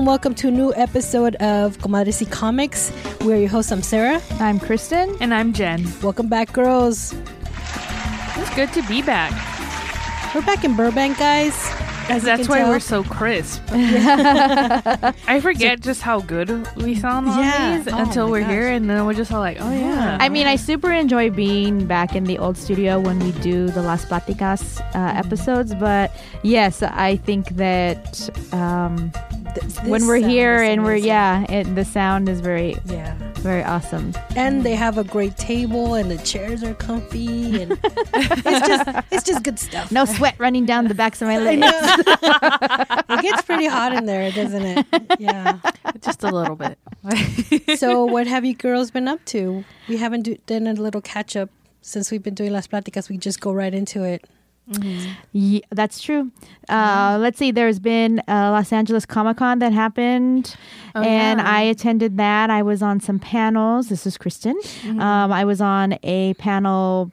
and welcome to a new episode of Comadres y Comics. We're your hosts. I'm Sarah. I'm Kristen. And I'm Jen. Welcome back, girls. It's good to be back. We're back in Burbank, guys. As That's why tell. we're so crisp. I forget just how good we sound on Yeah. these Oh until we're gosh. here, and then we're just all like, oh yeah. I mean, I super enjoy being back in the old studio when we do the Las Platicas uh, episodes. But yes, I think that um, Th- this when we're here here is and we're yeah, it, the sound is very yeah, very awesome. and they have a great table, and the chairs are comfy, and it's just it's just good stuff. No sweat running down the backs of my I legs. know. it gets pretty hot in there, doesn't it? Yeah. just a little bit. So, what have you girls been up to? We haven't do, done a little catch up since we've been doing Las Platicas. We just go right into it. Yeah, that's true. Uh, let's see. There's been a Los Angeles Comic Con that happened, Oh, and yeah. I attended that. I was on some panels. This is Kristen. Mm-hmm. Um, I was on a panel.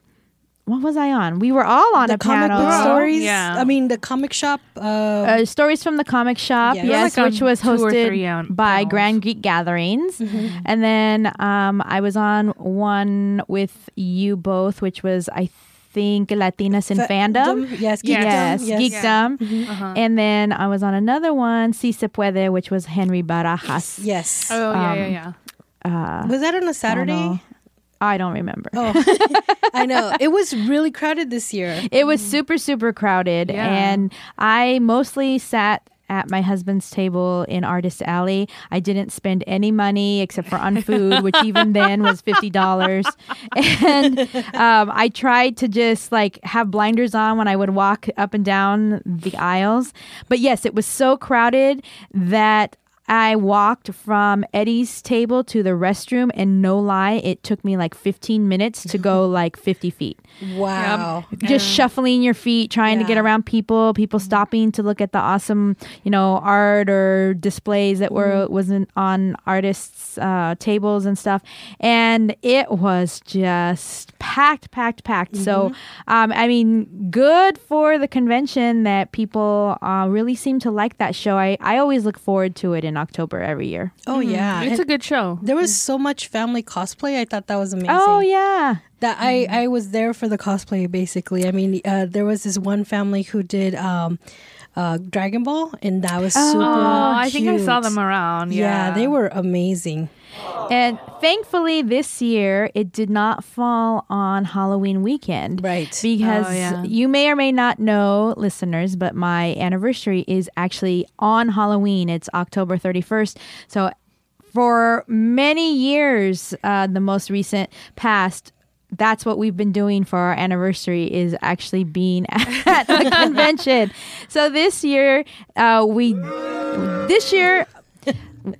What was I on? We were all on the a comic panel. book stories. Yeah. I mean, the comic shop. Uh, Uh, stories from the comic shop, Yeah. We were yes, like which was hosted on- by panels. Grand Geek Gatherings. Mm-hmm. And then um, I was on one with you both, which was, I think, Latinas in fa- fandom. Yes, geekdom. Yes, yes. Geekdom. Uh-huh. And then I was on another one, Si Se Puede, which was Henry Barajas. Yes. Oh yeah, Um, yeah, yeah. Uh, Was that on a Saturday? I don't remember. Oh, I know. It was really crowded this year. It was super, super crowded. Yeah. And I mostly sat at my husband's table in Artist Alley. I didn't spend any money except for on food, which even then was $50. And um, I tried to just like have blinders on when I would walk up and down the aisles. But yes, it was so crowded that I walked from Eddie's table to the restroom, and no lie, it took me like 15 minutes to go like 50 feet. Wow. Just shuffling your feet, trying to get around people, people stopping to look at the awesome, you know, art or displays that were wasn't on artists' uh, tables and stuff. And it was just packed, packed, packed. So, um, I mean, good for the convention that people uh, really seem to like that show. I, I always look forward to it in October every year. Oh yeah. It's And a good show. there was so much family cosplay. I thought that was amazing. Oh yeah. That I I was there for the cosplay basically. I mean, uh, there was this one family who did um, uh, Dragon Ball, and that was super. Oh, I think I saw them around. Yeah, Yeah, they were amazing. And thankfully, this year it did not fall on Halloween weekend. Right. Because Oh, yeah. you may or may not know, listeners, but my anniversary is actually on Halloween. It's October 31st. So for many years, uh, the most recent past, that's what we've been doing for our anniversary is actually being at the convention. So this year, uh, we this year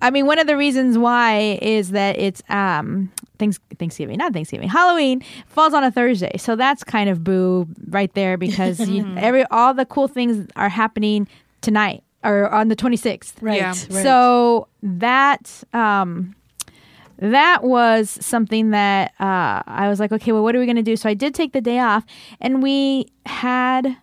I mean, one of the reasons why is that it's um thanks Thanksgiving, not Thanksgiving, Halloween falls on a Thursday, so that's kind of boo right there because you, every all the cool things are happening tonight or on the twenty sixth. Right. Yeah. right. So that um that was something that uh, I was like, okay, well, what are we going to do? So I did take the day off, and we had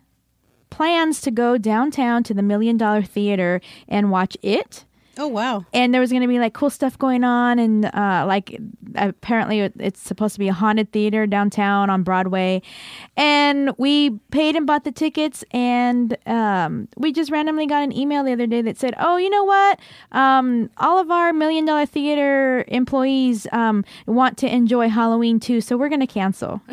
plans to go downtown to the Million Dollar Theater and watch it oh wow. and there was going to be like cool stuff going on and uh, like apparently it's supposed to be a haunted theater downtown on broadway and we paid and bought the tickets and um, we just randomly got an email the other day that said oh you know what um, all of our million dollar theater employees um, want to enjoy halloween too so we're going to cancel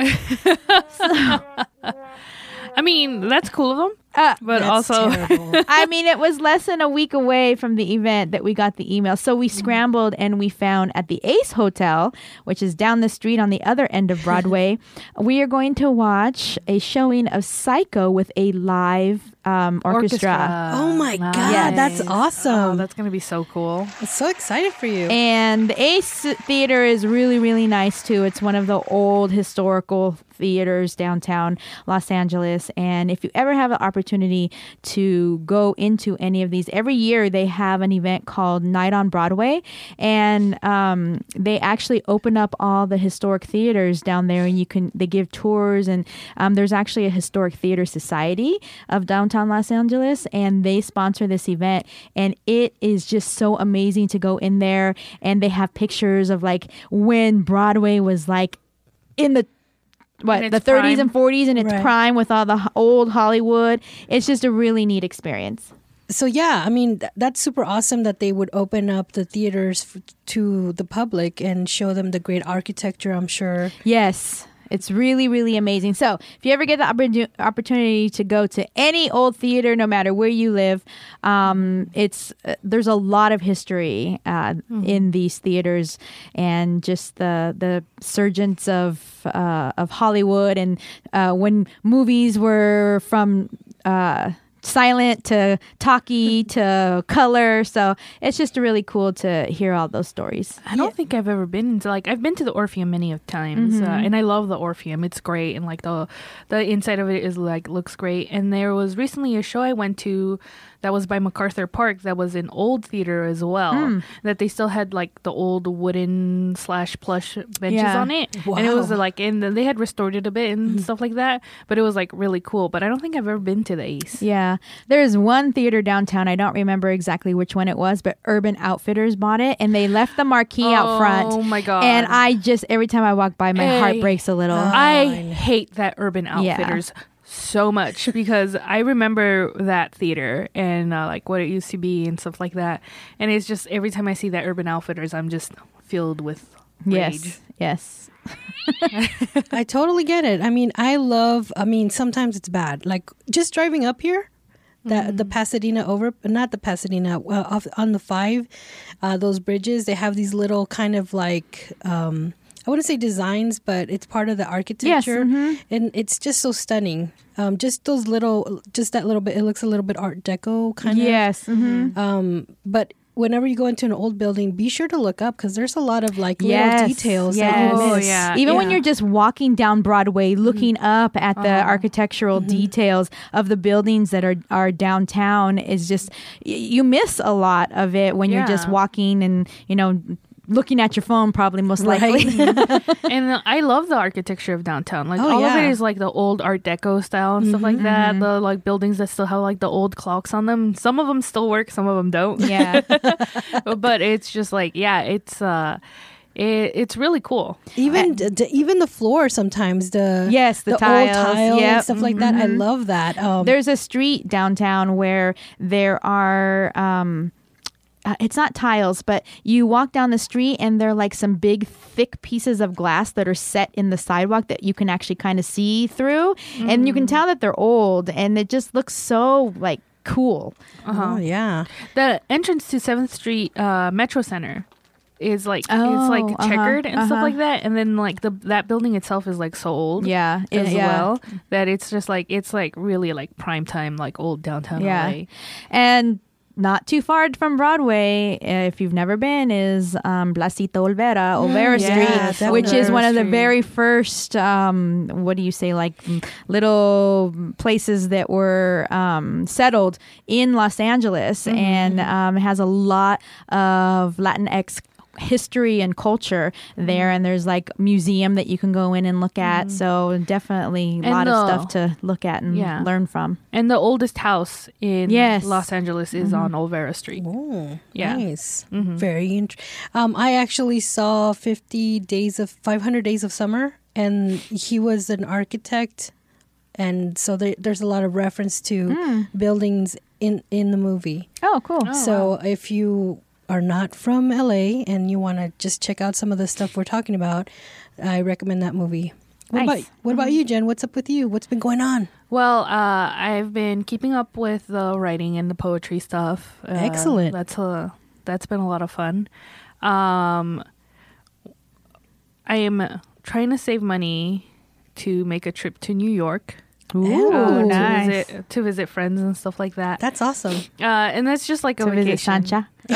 I mean, that's cool of them. Uh, But That's also. I mean, it was less than a week away from the event that we got the email. So we scrambled and we found at the Ace Hotel, which is down the street on the other end of Broadway, we are going to watch a showing of Psycho with a live um, orchestra. oh my god, Yes. that's Oh, awesome. that's gonna be so cool. I'm so excited for you. And the Ace Theater is really, really nice too. It's one of the old historical theaters downtown Los Angeles. And if you ever have an opportunity, opportunity to go into any of these, every year they have an event called Night on Broadway, and um, they actually open up all the historic theaters down there, and you can they give tours, and um, there's actually a historic theater society of downtown Los Angeles, and they sponsor this event, and it is just so amazing to go in there, and they have pictures of like when Broadway was like in the what the 30s prime. and 40s and its Right. prime with all the old Hollywood. It's just a really neat experience. So yeah, I mean th- that's super awesome that they would open up the theaters f- to the public and show them the great architecture. I'm sure. Yes. It's really, really amazing. So, if you ever get the opportu- opportunity to go to any old theater, no matter where you live, um, it's uh, there's a lot of history uh, in these theaters, and just the the surgence of uh, of Hollywood, and uh, when movies were from. Uh, silent to talky to color. So it's just really cool to hear all those stories. I don't think I've ever been to like I've been to the Orpheum many of times, uh, and I love the Orpheum. It's great, and like the the inside of it is like looks great. And there was recently a show I went to that was by MacArthur Park that was an old theater as well. Hmm. That they still had like the old wooden slash plush benches Yeah. on it, and it was like and then they had restored it a bit and hmm. stuff like that. But it was like really cool. But I don't think I've ever been to the Ace. Yeah. There's one theater downtown. I don't remember exactly which one it was, but Urban Outfitters bought it and they left the marquee out oh front. Oh my god! And I just, every time I walk by, my Hey. heart breaks a little. I I hate that Urban Yeah. Outfitters so much because I remember that theater and uh, like what it used to be and stuff like that. And it's just every time I see that Urban Outfitters, I'm just filled with rage. yes. Yes. I totally get it. I mean, I love. I mean, sometimes it's bad. Like just driving up here, the the Pasadena over, not the Pasadena, uh, off on the five, uh, those bridges. They have these little kind of like. Um, I wouldn't say designs, but it's part of the architecture, and it's just so stunning. Um, just those little, just that little bit. It looks a little bit Art Deco kind of. Yes. hmm Um, but whenever you go into an old building, be sure to look up because there's a lot of like Yes, little details that yes. you Oh, yeah. Even when you're just walking down Broadway, looking up at the architectural details of the buildings that are, are downtown, is just, y- you miss a lot of it when you're just walking and, you know, looking at your phone, probably most Right. likely. and uh, I love the architecture of downtown. Like Oh, all of it is like the old Art Deco style and stuff like that. The like buildings that still have like the old clocks on them. Some of them still work, some of them don't. yeah. but it's just like yeah, it's uh, it, it's really cool. even d- d- even the floor sometimes the Yes, the old tiles, tile yep. and stuff like that. I love that. Um, There's a street downtown where there are. Um, uh, it's not tiles, but you walk down the street and they're like some big, thick pieces of glass that are set in the sidewalk that you can actually kind of see through, and you can tell that they're old, and it just looks so like cool. oh yeah, The entrance to Seventh Street uh, Metro Center is like Oh, it's like uh-huh, checkered and stuff uh-huh. like that, and then like the that building itself is like so old. Yeah, it- as yeah. well that it's just like it's like really like prime time like old downtown Yeah. LA. and not too far from Broadway, if you've never been, is um, Placita Olvera, Olvera yes, Street, which is one of the very first, um, what do you say, like mm, little places that were um, settled in Los Angeles and um, has a lot of Latinx history and culture there mm-hmm. and there's like museum that you can go in and look at mm-hmm. so definitely a And lot of stuff to look at and Yeah. learn from And the oldest house in Yes. Los Angeles is mm-hmm. on Olvera Street. oh Yeah. nice, very. interesting um, I actually saw Fifty Days of Five Hundred Days of Summer, and he was an architect, and so there, there's a lot of reference to mm. buildings in in the movie. oh cool oh, so if you are not from LA and you want to just check out some of the stuff we're talking about, I recommend that movie. What Nice. about what about you, Jen? What's up with you? What's been going on? Well, uh, I've been keeping up with the writing and the poetry stuff. Uh, Excellent. That's a that's been a lot of fun. Um, I am trying to save money to make a trip to New York. Ooh, uh, nice. to visit to visit friends and stuff like that. That's awesome. Uh, and that's just like a to visit vacation. Sancha.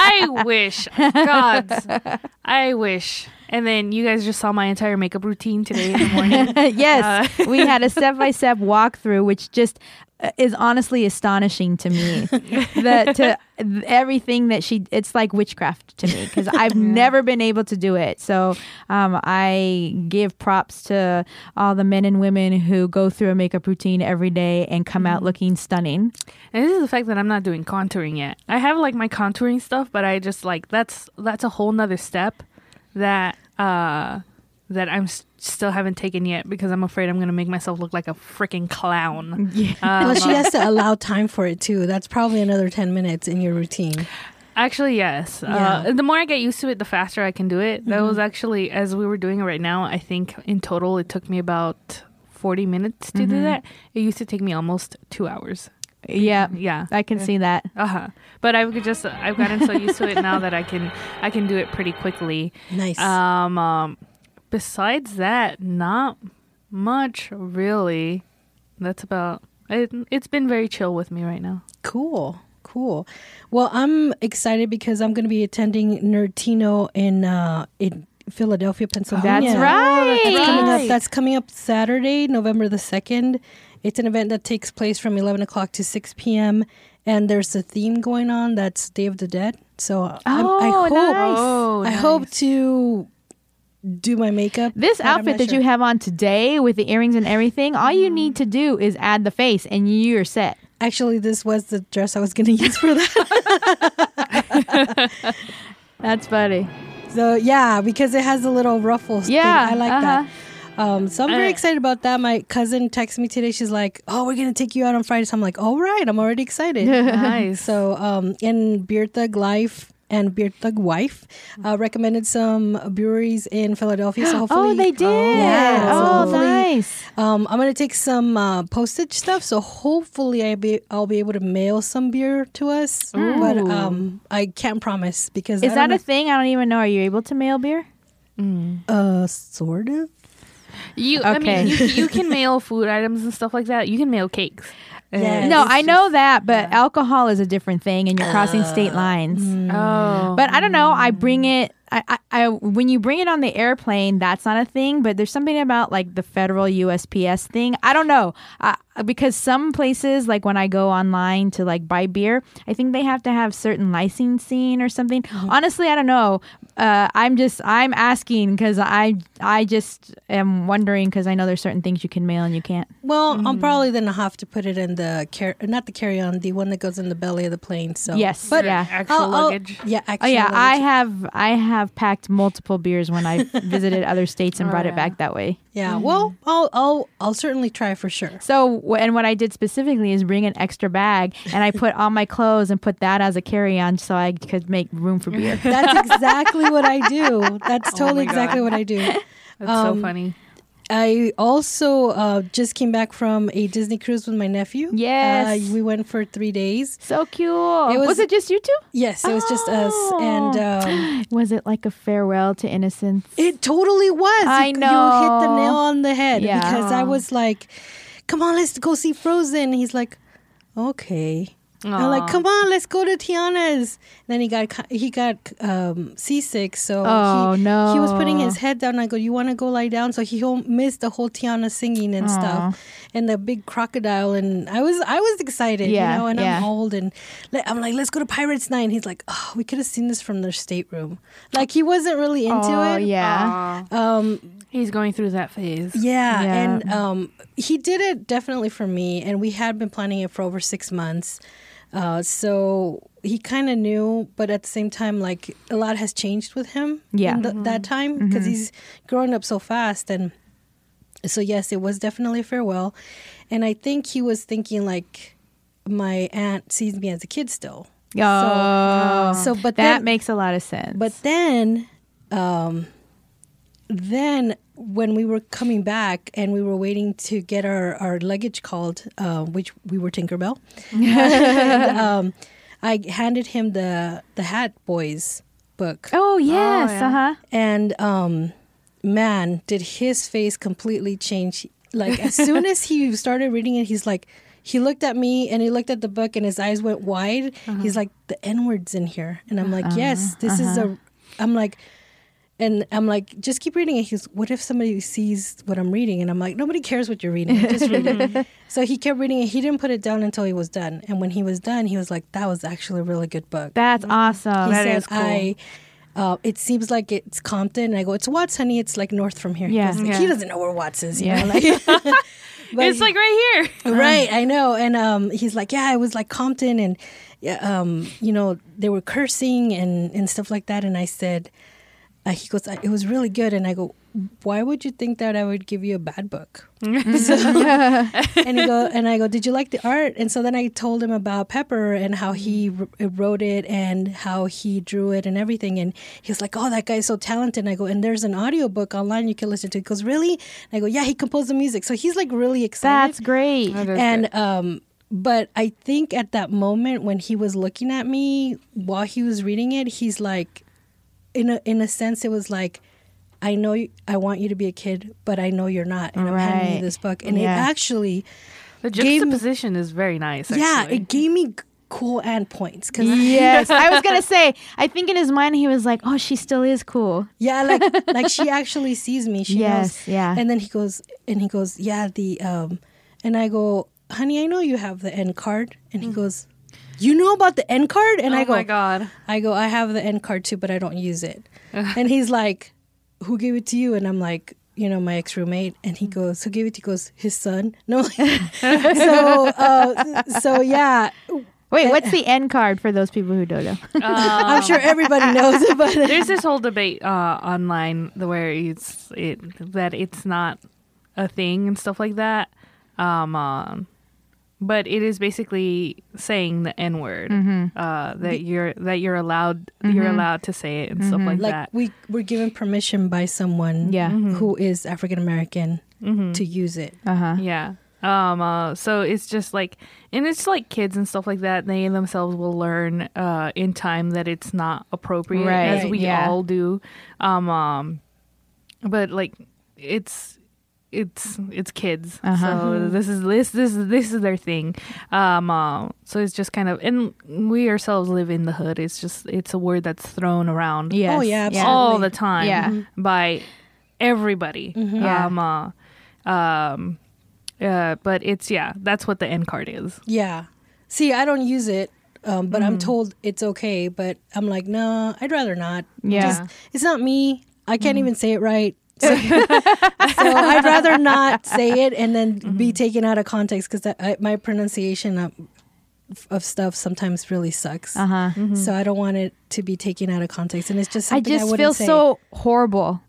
I wish, God, I wish And then you guys just saw my entire makeup routine today in the morning. yes, we had a step by step walkthrough, which just uh, is honestly astonishing to me. that to everything that she, it's like witchcraft to me because I've never been able to do it. So um, I give props to all the men and women who go through a makeup routine every day and come out looking stunning. And this is the fact that I'm not doing contouring yet. I have like my contouring stuff, but I just like that's that's a whole nother step that uh that I'm s- still haven't taken yet because I'm afraid I'm gonna make myself look like a freaking clown. Yeah. Um, Well, she has to allow time for it too. That's probably another 10 minutes in your routine. Actually, yes. Yeah. Uh, the more I get used to it, the faster I can do it. That was actually, as we were doing it right now, I think in total it took me about 40 minutes to do that. It used to take me almost two hours. Yeah, Yeah. I can see that. Uh huh. But I've just, I've gotten so used to it now that I can, I can do it pretty quickly. Nice. Um, um, besides that, not much really. That's about, it, it's been very chill with me right now. Cool. Cool. Well, I'm excited because I'm going to be attending Nerdtino in uh, in Philadelphia, Pennsylvania. That's right. That's coming up. That's coming up Saturday, November the second. It's an event that takes place from 11 o'clock to 6 p.m. And there's a theme going on that's Day of the Dead. So I'm, I Oh, hope nice. Oh, I hope to do my makeup. This outfit not that you have on today with the earrings and everything, all you need to do is add the face and you're set. Actually, this was the dress I was going to use for that. That's funny. So yeah, because it has a little ruffles. Yeah, thing. I like uh-huh. that. Um, so I'm very Uh, excited about that. My cousin texted me today. She's like, "Oh, we're gonna take you out on Friday." So I'm like, "All right, I'm already excited." nice. so um, in Beer Thug Life and Beer Thug Wife uh, recommended some breweries in Philadelphia. So hopefully, Oh, they did. Yeah, oh, hopefully- nice. Um, I'm gonna take some uh, postage stuff, so hopefully I be I'll be able to mail some beer to us. But um, I can't promise because Is that don't a thing? I don't even know. Are you able to mail beer? Mm. uh sort of? You, I Okay. mean, you, you can mail food items and stuff like that. You can mail cakes. Uh, Yes. no, it's I know just- that, but yeah. alcohol is a different thing, and you're crossing state lines. Oh, But I don't know. I bring it. I, I, I when you bring it on the airplane, that's not a thing. But there's something about like the federal USPS thing. I don't know. I, because some places, like when I go online to like buy beer, I think they have to have certain licensing or something. Honestly, I don't know. Uh, I'm just I'm asking because I I just am wondering because I know there's certain things you can mail and you can't. Well, Mm-hmm. I'm probably gonna have to put it in the car- not the carry on, the one that goes in the belly of the plane. So Yes, but yeah. actual I'll- I'll- luggage. yeah, Oh actual yeah, I have I have packed multiple beers when I visited other states and Oh, brought it back that way. Yeah, well, I'll I'll I'll certainly try for sure. So, and what I did specifically is bring an extra bag and I put all my clothes and put that as a carry on so I could make room for beer. That's exactly what I do. That's Oh totally my exactly what I do. That's um, so funny. I also uh, just came back from a Disney cruise with my nephew. Yes. uh, we went for three days. So cute. It was, was- it just you two? Yes, it was just us, and um, Was it like a farewell to innocence? It totally was. I you, You hit the nail on the head Yeah. because I was like, "Come on, let's go see Frozen." He's like, "Okay." I'm like, "Come on, let's go to Tiana's." then he got he got um, seasick, so Oh, he, no. he was putting his head down. I go, "You want to go lie down?" So he missed the whole Tiana singing and Aw. stuff, and the big crocodile. And I was I was excited, Yeah, you know. And yeah. I'm old, and le- I'm like, "Let's go to Pirates Night." And he's like, "Oh, we could have seen this from their stateroom." Like he wasn't really into oh, it. yeah. Um, he's going through that phase. yeah, Yeah. and um, he did it definitely for me, and we had been planning it for over six months. Uh, so he kind of knew, but at the same time, like a lot has changed with him. Yeah. in th- that time because he's growing up so fast, and so yes, it was definitely a farewell. And I think he was thinking like my aunt sees me as a kid still. Oh, so, but that then, makes a lot of sense. but then, um, then when we were coming back and we were waiting to get our, our luggage called, uh, which we were Tinkerbell, and, um, I handed him the the Hat Boys book, oh yes, yeah. uh huh. and um, man, did his face completely change. Like as soon as he started reading it, he's like. He looked at me and he looked at the book and his eyes went wide. He's like, the N word's in here. And I'm like, yes, this is a. I'm like, and I'm like, just keep reading it. He's, what if somebody sees what I'm reading? And I'm like, nobody cares what you're reading. Just read it. so he kept reading it. He didn't put it down until he was done. And when he was done, he was like, that was actually a really good book. That's awesome. he That said, is cool. I. Uh, it seems like it's Compton. And I go, it's Watts, honey. It's like north from here. He Yeah. goes, Yeah. He doesn't know where Watts is. You Yeah. know, like, it's like right here. right i know and um he's like yeah it was like compton and yeah, um you know they were cursing and and stuff like that and i said uh, he goes it was really good. And i go why would you think that i would give you a bad book? So, and he go and i go did you like the art? And so then i told him about pepper and how he r- wrote it and how he drew it and everything. And he was like oh that guy's so talented. And i go and there's an audiobook online you can listen to. He goes really? And i go yeah he composed the music. So he's like really excited. That's great. That is and um but i think at that moment when he was looking at me while he was reading it he's like in a in a sense it was like i know you, i want you to be a kid but i know you're not and i'm handing you this book and Yeah. it actually the gave me- juxtaposition is very nice. yeah it gave me cool and points because yes, I was gonna say. I think in his mind he was like, "Oh, she still is cool." yeah like like she actually sees me she Yes, knows yeah. and then he goes and he goes yeah the um and i go honey i know you have the end card and he goes you know about the end card and oh i go my god. I go, I have the end card too, but I don't use it. and he's like, Who gave it to you? And I'm like, you know, my ex roommate. And he goes, Who gave it to you? He goes, His son. No. so, uh, so yeah, Wait, what's the end card for those people who don't know? I'm sure everybody knows about it, but There's this whole debate uh, online the where it's it that it's not a thing and stuff like that. Um, um, but it is basically saying the N word. Uh, that you're that you're allowed you're allowed to say it and stuff like, that. like that. we we're given permission by someone Yeah. who is African American to use it. Uh huh. Yeah. Um. Uh, so it's just like, and it's like kids and stuff like that. They themselves will learn uh, in time that it's not appropriate, as we yeah. all do. Um. Um. But like, it's it's it's kids. Uh-huh. So this is this this is this is their thing. Um. Uh, so it's just kind of, and we ourselves live in the hood. It's just it's a word that's thrown around Yes. Oh, yeah, absolutely. all the time Yeah. by everybody. Yeah. Um, uh, um, uh, but it's yeah, that's what the end card is. Yeah. See, I don't use it, um, but I'm told it's okay. But I'm like, no, I'd rather not. Yeah. Just, it's not me. I can't even say it right. So, so I'd rather not say it and then be mm-hmm. taken out of context because my pronunciation of, of stuff sometimes really sucks. Uh huh. So I don't want it to be taken out of context, and it's just I something I, just wouldn't feel say. so horrible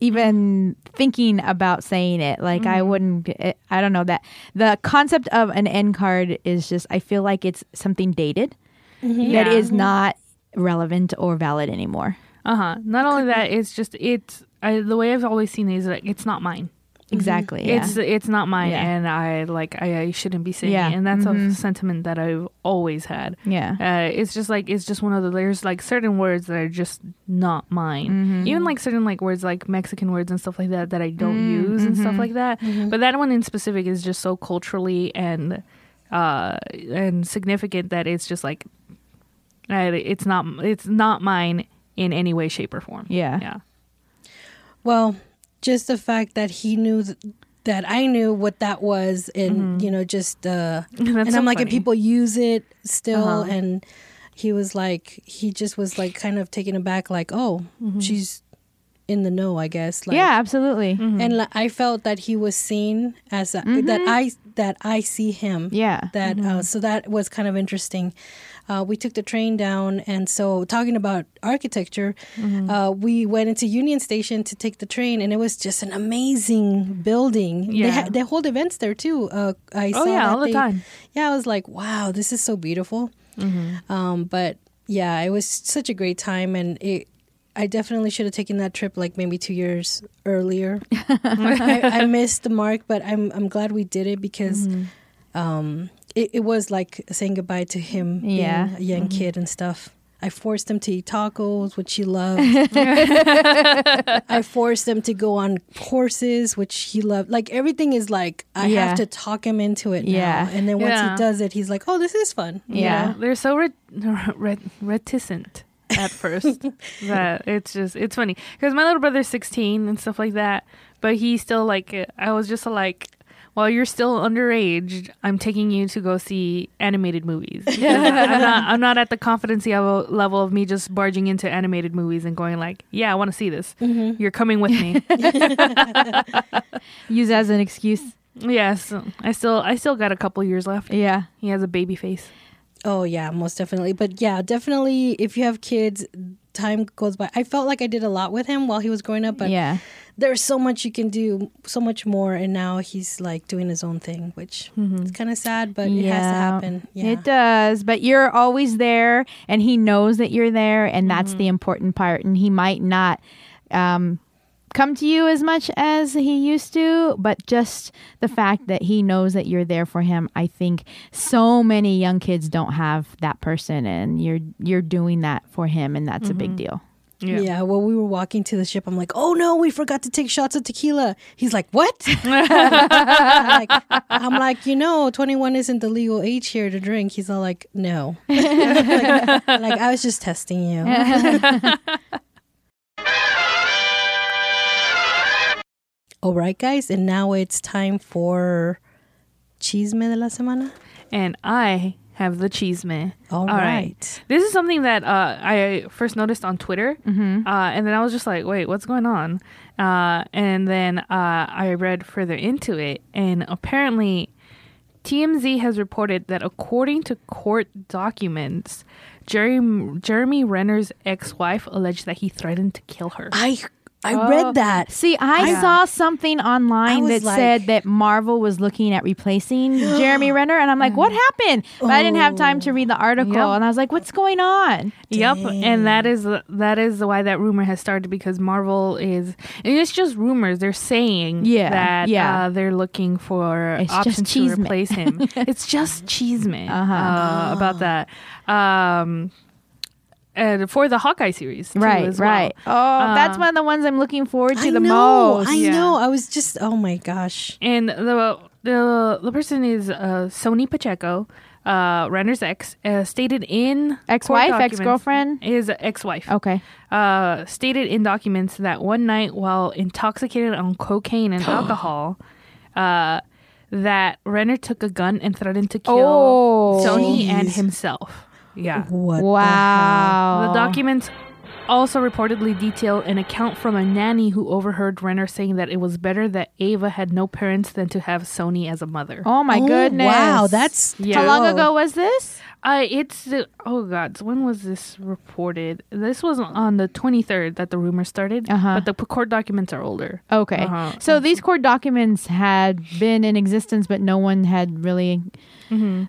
even thinking about saying it like i mm-hmm. wouldn't i don't know that the concept of an end card is just i feel like it's something dated that Yeah. is not relevant or valid anymore Uh huh. Not only that, it's just it's I, the way I've always seen it is like it's not mine. exactly yeah. It's it's not mine, Yeah. and I like I, I shouldn't be saying Yeah. it, and that's Mhm. a sentiment that I've always had. yeah Uh, it's just like it's just one of the there's like certain words that are just not mine. Mhm. Even like certain like words like Mexican words and stuff like that that I don't Mm, use and stuff mhm. like that. But that one in specific is just so culturally and uh and significant that it's just like uh, it's not it's not mine in any way, shape, or form. yeah Yeah. Well, just the fact that he knew th- that I knew what that was, and you know, just uh, and I'm like, and people use it still, Uh-huh. and he was like, he just was like, kind of taken aback, like, oh, she's in the know, I guess. Like, yeah absolutely Mm-hmm. and like, I felt that he was seen as a, that I that I see him. yeah That uh, so that was kind of interesting. Uh, we took the train down, and so talking about architecture, uh, we went into Union Station to take the train, and it was just an amazing building. They, Yeah. ha- they hold events there too. Uh, I Oh saw yeah, that all the time. Yeah, I was like, wow, this is so beautiful. Um, but yeah, it was such a great time, and it. I definitely should have taken that trip like maybe two years earlier. I, I missed the mark, but I'm I'm glad we did it because um, it, it was like saying goodbye to him, being Yeah. a young mm-hmm. kid and stuff. I forced him to eat tacos, which he loved. I forced him to go on courses, which he loved. Like everything is like I Yeah. have to talk him into it. Yeah. now. and then once Yeah. he does it, he's like, "Oh, this is fun." you Yeah. know? They're so ret- ret- reticent at first. that it's just it's funny because my little brother's 16 and stuff like that, but he still like I was just like. While you're still underage, I'm taking you to go see animated movies. Because I'm not. I'm not at the confidence level level of me just barging into animated movies and going like, "Yeah, I want to see this. Mm-hmm. You're coming with me." Use as an excuse. yes, I still. I still got a couple years left. Yeah. He has a baby face. Oh yeah, most definitely. But yeah, definitely if you have kids, time goes by. I felt like I did a lot with him while he was growing up, but yeah. There's so much you can do, so much more and now he's like doing his own thing, which mm-hmm. is kind of sad, but it has to happen. Yeah. It does, but you're always there, and he knows that you're there, and that's the mm-hmm. important part. And he might not um, come to you as much as he used to, but just the fact that he knows that you're there for him, I think so many young kids don't have that person, and you're you're doing that for him, and that's a big mm-hmm. deal. Yeah. Well, we were walking to the ship, I'm like, "Oh no, we forgot to take shots of tequila." He's like, "What?" I'm, like, I'm like, "You know, 21 isn't the legal age here to drink." He's all like, "No." like, like, I was just testing you. All right, guys, and now it's time for chisme de la semana. And I have the chisme. All right. This is something that uh, I first noticed on Twitter, uh, and then I was just like, "Wait, what's going on?" Uh, and then uh, I read further into it, and apparently, TMZ has reported that according to court documents, Jerry, Jeremy Renner's ex-wife alleged that he threatened to kill her. I I read that. See, I Yeah. saw something online that like- said that Marvel was looking at replacing Jeremy Renner, and I'm like, what happened? But I didn't have time to read the article, Yep. and I was like, what's going on? Yep, and that is that is why that rumor has started because Marvel is and it's just rumors. They're saying Yeah, that yeah. Uh, they're looking for It's just options to replace him. it's just chisme Uh-huh. uh, about that. Um, and for the Hawkeye series, too, Right, as well. right. Oh, that's Uh, one of the ones I'm looking forward to I the know. most. I Yeah. know. I was just. Oh my gosh. And the the the person is uh, Sonni Pacheco, uh, Renner's ex, uh, stated in Ex-wife, ex-girlfriend? is ex-wife. Okay. uh, stated in documents that one night while intoxicated on cocaine and alcohol, uh, that Renner took a gun and threatened to kill Oh. Sonni and himself. Yeah. What? the Wow. The documents also reportedly detail an account from a nanny who overheard Renner saying that it was better that Ava had no parents than to have Sonni as a mother. Oh my? Oh, goodness! Wow, that's Yeah. how long ago was this? Uh, it's the oh god, so when was this reported? This was on the 23rd that the rumor started, Uh-huh. but the p- court documents are older. Okay. Uh-huh. So these court documents had been in existence, but no one had really Mm-hmm.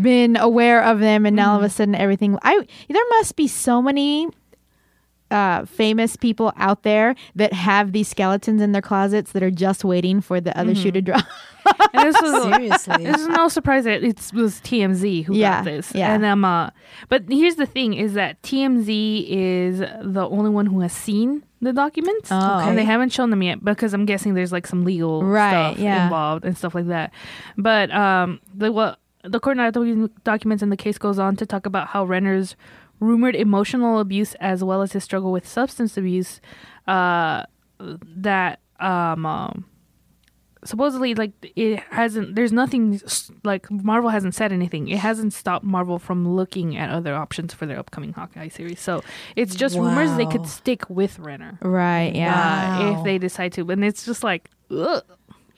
Been aware of them, and now all of a sudden everything. I there must be so many uh, famous people out there that have these skeletons in their closets that are just waiting for the other shoe to drop. And this was seriously. This is no surprise that it was TMZ who Yeah, got this. yeah. And um, uh, but here's the thing: is that TMZ is the only one who has seen the documents, Oh. and they haven't shown them yet because I'm guessing there's like some legal Right, stuff yeah. involved and stuff like that. But um, the what the court documents in the case goes on to talk about how Renner's rumored emotional abuse as well as his struggle with substance abuse, uh, that um. um supposedly like it hasn't there's nothing like marvel hasn't said anything it hasn't stopped marvel from looking at other options for their upcoming hawkeye series so it's just rumors they could stick with renner right. Yeah. uh, Wow. if they decide to and it's just like ugh.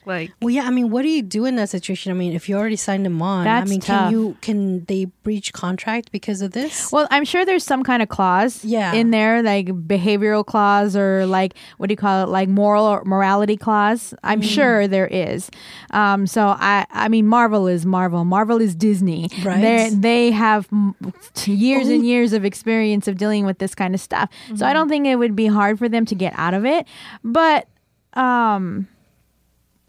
Like Well, yeah. I mean, what do you do in that situation? I mean, if you already signed them on, That's I mean, tough. can you can they breach contract because of this? Well, I'm sure there's some kind of clause Yeah. in there, like behavioral clause or like what do you call it, like moral or morality clause. I'm Mm. sure there is. Um, so I, I mean, Marvel is Marvel. Marvel is Disney. Right. They they have years and years of experience of dealing with this kind of stuff. So I don't think it would be hard for them to get out of it. But um.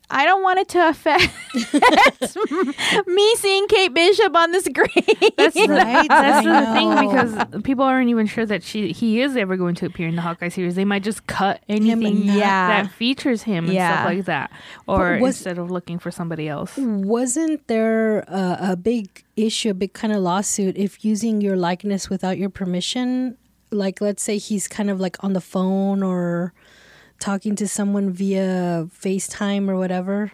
I don't want it to affect me seeing Kate Bishop on the screen. that's Right? that's the thing because people aren't even sure that she he is ever going to appear in the hawkeye series they might just cut and anything Yeah. that features him and Yeah. stuff like that or was- instead of looking for somebody else Wasn't there a, a big issue, a big kind of lawsuit if using your likeness without your permission like let's say he's kind of like on the phone or talking to someone via FaceTime or whatever,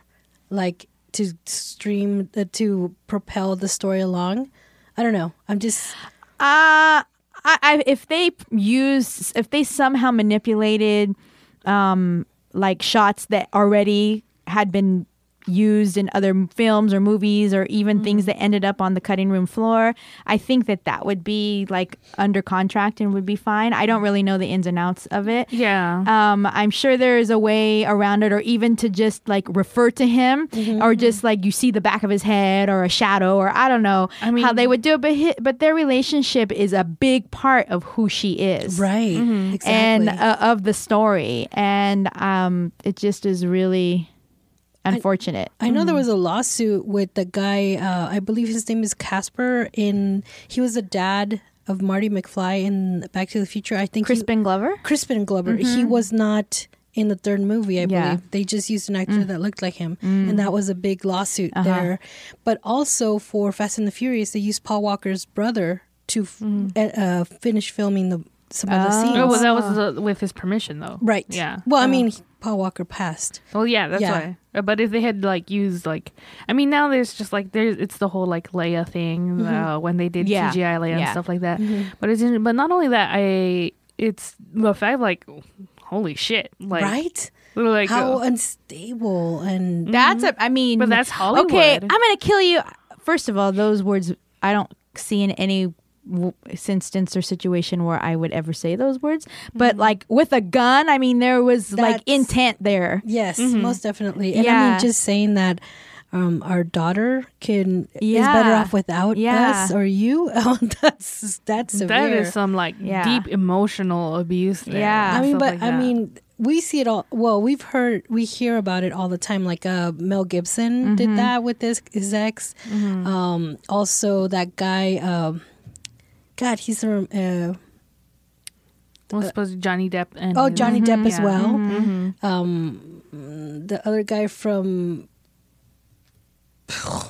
like to stream uh, to propel the story along. I don't know. I'm just Uh, I, I if they use if they somehow manipulated um like shots that already had been used in other films or movies or even things that ended up on the cutting room floor i think that that would be like under contract and would be fine i don't really know the ins and outs of it Yeah. um, I'm sure there is a way around it, or even to just like refer to him, or just like you see the back of his head or a shadow, or I don't know I mean- how they would do it. But hi, but their relationship is a big part of who she is, right. Mm-hmm. Exactly. and uh, of the story, and um, it just is really unfortunate. I know there was a lawsuit with the guy. Uh, I believe his name is Casper. In he was the dad of Marty McFly in Back to the Future. I think he- Crispin Glover. Crispin Glover. He was not in the third movie, I Yeah. believe. They just used an actor that looked like him, and that was a big lawsuit there. But also for Fast and the Furious, they used Paul Walker's brother to f- uh, uh, finish filming the some of the scenes. oh, well, that was uh, with his permission, though. right. Yeah. Well, I mean, Paul Walker passed. Well, yeah, that's Yeah. why. Uh, But if they had like used like, I mean, now there's just like there's it's the whole like Leia thing uh, when they did Yeah. CGI Leia and stuff like that. But it's but not only that, I it's the fact like, holy shit, like right? like How uh, unstable and That's a. I mean, But that's Hollywood. Okay, I'm gonna kill you. First of all, those words I don't see in any w- instance or situation where I would ever say those words. But like with a gun, I mean, there was like intent there. Yes, most definitely. And I Yeah. mean, just saying that um, our daughter can is better off without Yeah. us or you. Oh, that's that's severe. that is some like Yeah. deep emotional abuse. There Yeah. I mean, but like I mean, we see it all. Well, we've heard, we hear about it all the time. Like uh, Mel Gibson Mm-hmm. did that with his, his ex. Um, also, that guy. Um, God, he's a. Uh, well, suppose Johnny Depp and oh, his- Johnny Depp as yeah. well. Um, the other guy from.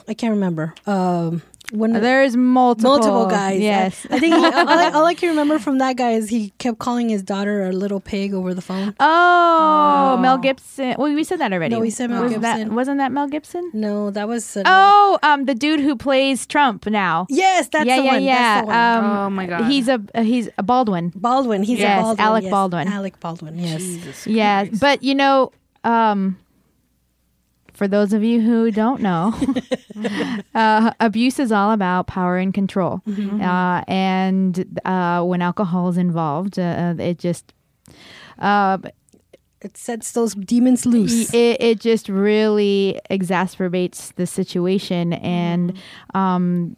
I can't remember. Um, when There's multiple multiple guys. Yes. I, I think he, all, I, all I can remember from that guy is he kept calling his daughter a little pig over the phone. Oh, Oh. Mel Gibson. Well, we said that already. No, we said Mel Was Gibson. That, wasn't that Mel Gibson? No, that was. Uh, Oh, um, the dude who plays Trump now. yes, that's yeah, the yeah, one. yeah. That's the one. Um, Oh my God. He's a he's a Baldwin. Baldwin. He's yes, a Baldwin. Alec yes. Baldwin. Alec Baldwin. Yes. Jesus Yeah, Christ. but you know, um, for those of you who don't know, uh, abuse is all about power and control, uh, and uh, when alcohol is involved, uh, it just. Uh, It sets those demons loose. it, it just really exacerbates the situation and um,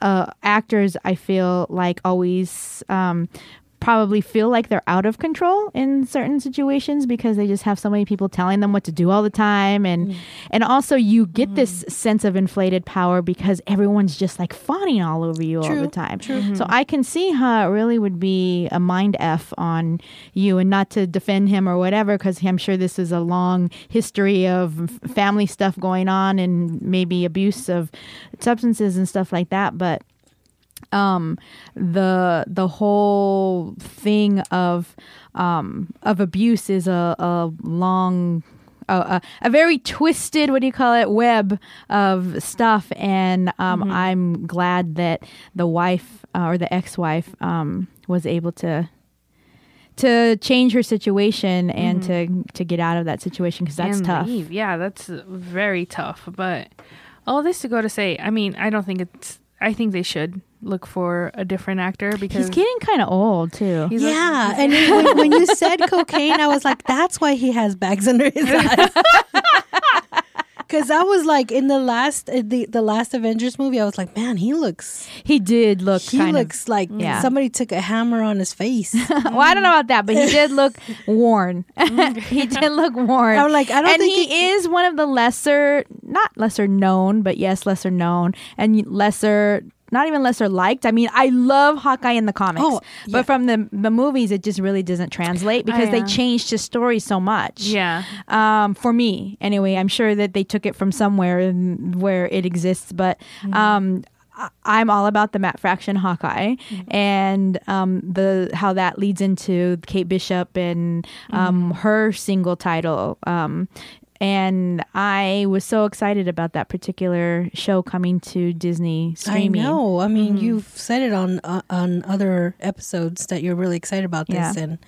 uh, actors i feel like always um, probably feel like they're out of control in certain situations because they just have so many people telling them what to do all the time. And mm. and also you get this mm. sense of inflated power because everyone's just like fawning all over you all the time. true. so mm-hmm. i can see how it really would be a mind f on you and not to defend him or whatever because i'm sure this is a long history of family stuff going on and maybe abuse of substances and stuff like that. But um the the whole thing of um of abuse is a, a long a, a, a very twisted what do you call it web of stuff and um i'm glad that the wife uh, or the ex-wife um was able to to change her situation and to to get out of that situation because that's And tough leave. Yeah, that's very tough. But all this to go to say, I mean, I don't think it's. I think they should look for a different actor because he's getting kind of old too he's a- yeah, and when, when you said cocaine, I was like, "That's why he has bags under his eyes." Because I was like, in the last uh, the the last Avengers movie, I was like, "Man, he looks he did look he kind of looks like Yeah. somebody took a hammer on his face." well, I don't know about that, but he did look worn. he did look worn. I'm like, I don't and he- is one of the lesser, not lesser known, but yes, lesser known and lesser. Not even lesser liked. I mean, I love Hawkeye in the comics, Oh, yeah. but from the the movies, it just really doesn't translate because they yeah. changed his story so much. yeah. Um, for me, anyway, I'm sure that they took it from somewhere where it exists, but Mm-hmm. um, I'm all about the Matt Fraction Hawkeye and um, the how that leads into Kate Bishop and um, her single title. Um, and I was so excited about that particular show coming to Disney streaming. I know. I mean, you've said it on uh, on other episodes that you're really excited about this, Yeah. and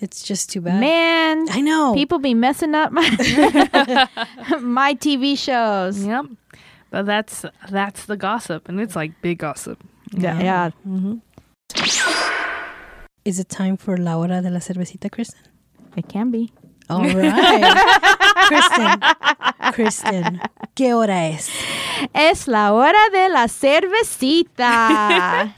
it's just too bad. Man, I know. people be messing up my my TV shows. Yep. But that's that's the gossip, and it's like big gossip. Yeah, yeah. Mm-hmm. Is it time for la hora de la cervecita, Kristen? It can be. All right, Kristen. Kristen, ¿qué hora es? Es la hora de la cervecita.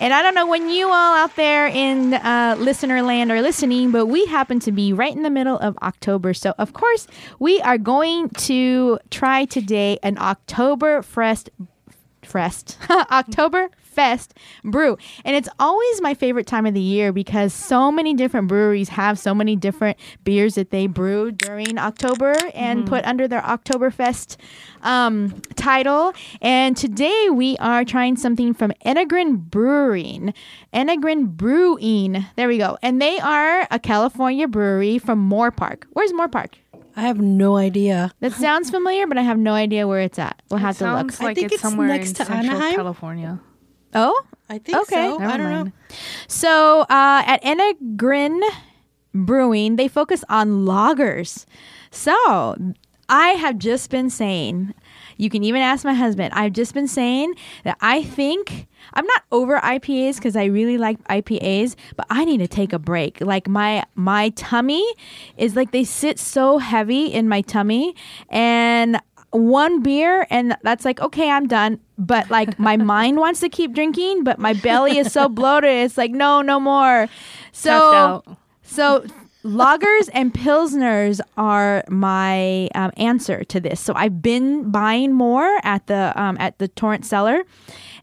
and I don't know when you all out there in uh, listener land are listening, but we happen to be right in the middle of October. So, of course, we are going to try today an October Fest. Fest. October Fest brew. And it's always my favorite time of the year because so many different breweries have so many different beers that they brew during October and put under their Oktoberfest um, title. And today we are trying something from Enegren Brewing. Enegren Brewing. There we go. And they are a California brewery from Moorpark. Where's Moorpark? I have no idea. That sounds familiar, but I have no idea where it's at. We'll have it to look. sounds like think it's, it's somewhere next in to Central Anaheim. California. Oh, I think Okay. so. Never I don't know. So uh, at Enegren Brewing, they focus on lagers. So I have just been saying, you can even ask my husband. I've just been saying that I think I'm not over IPAs because I really like IPAs, but I need to take a break. Like my my tummy is like they sit so heavy in my tummy, and one beer and that's like okay i'm done. But like my mind wants to keep drinking but my belly is so bloated it's like no no more. So so lagers and pilsners are my um, answer to this. So i've been buying more at the um, at the Torrance cellar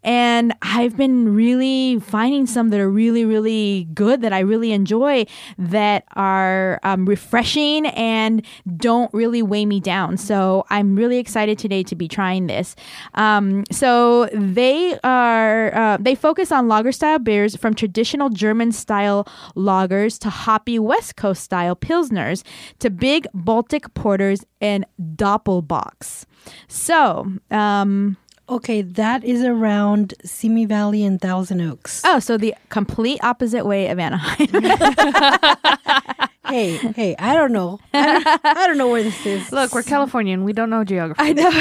and I've been really finding some that are really, really good that I really enjoy that are um, refreshing and don't really weigh me down. So I'm really excited today to be trying this. Um, so they are uh, they focus on lager style beers from traditional German style lagers to hoppy West Coast style pilsners to big Baltic porters and doppelbocks. So. Um, Okay, that is around Simi Valley and Thousand Oaks. Oh, so the complete opposite way of Anaheim. Hey, hey, I don't know. I don't, I don't know where this is. Look, we're Californian. We don't know geography. I know.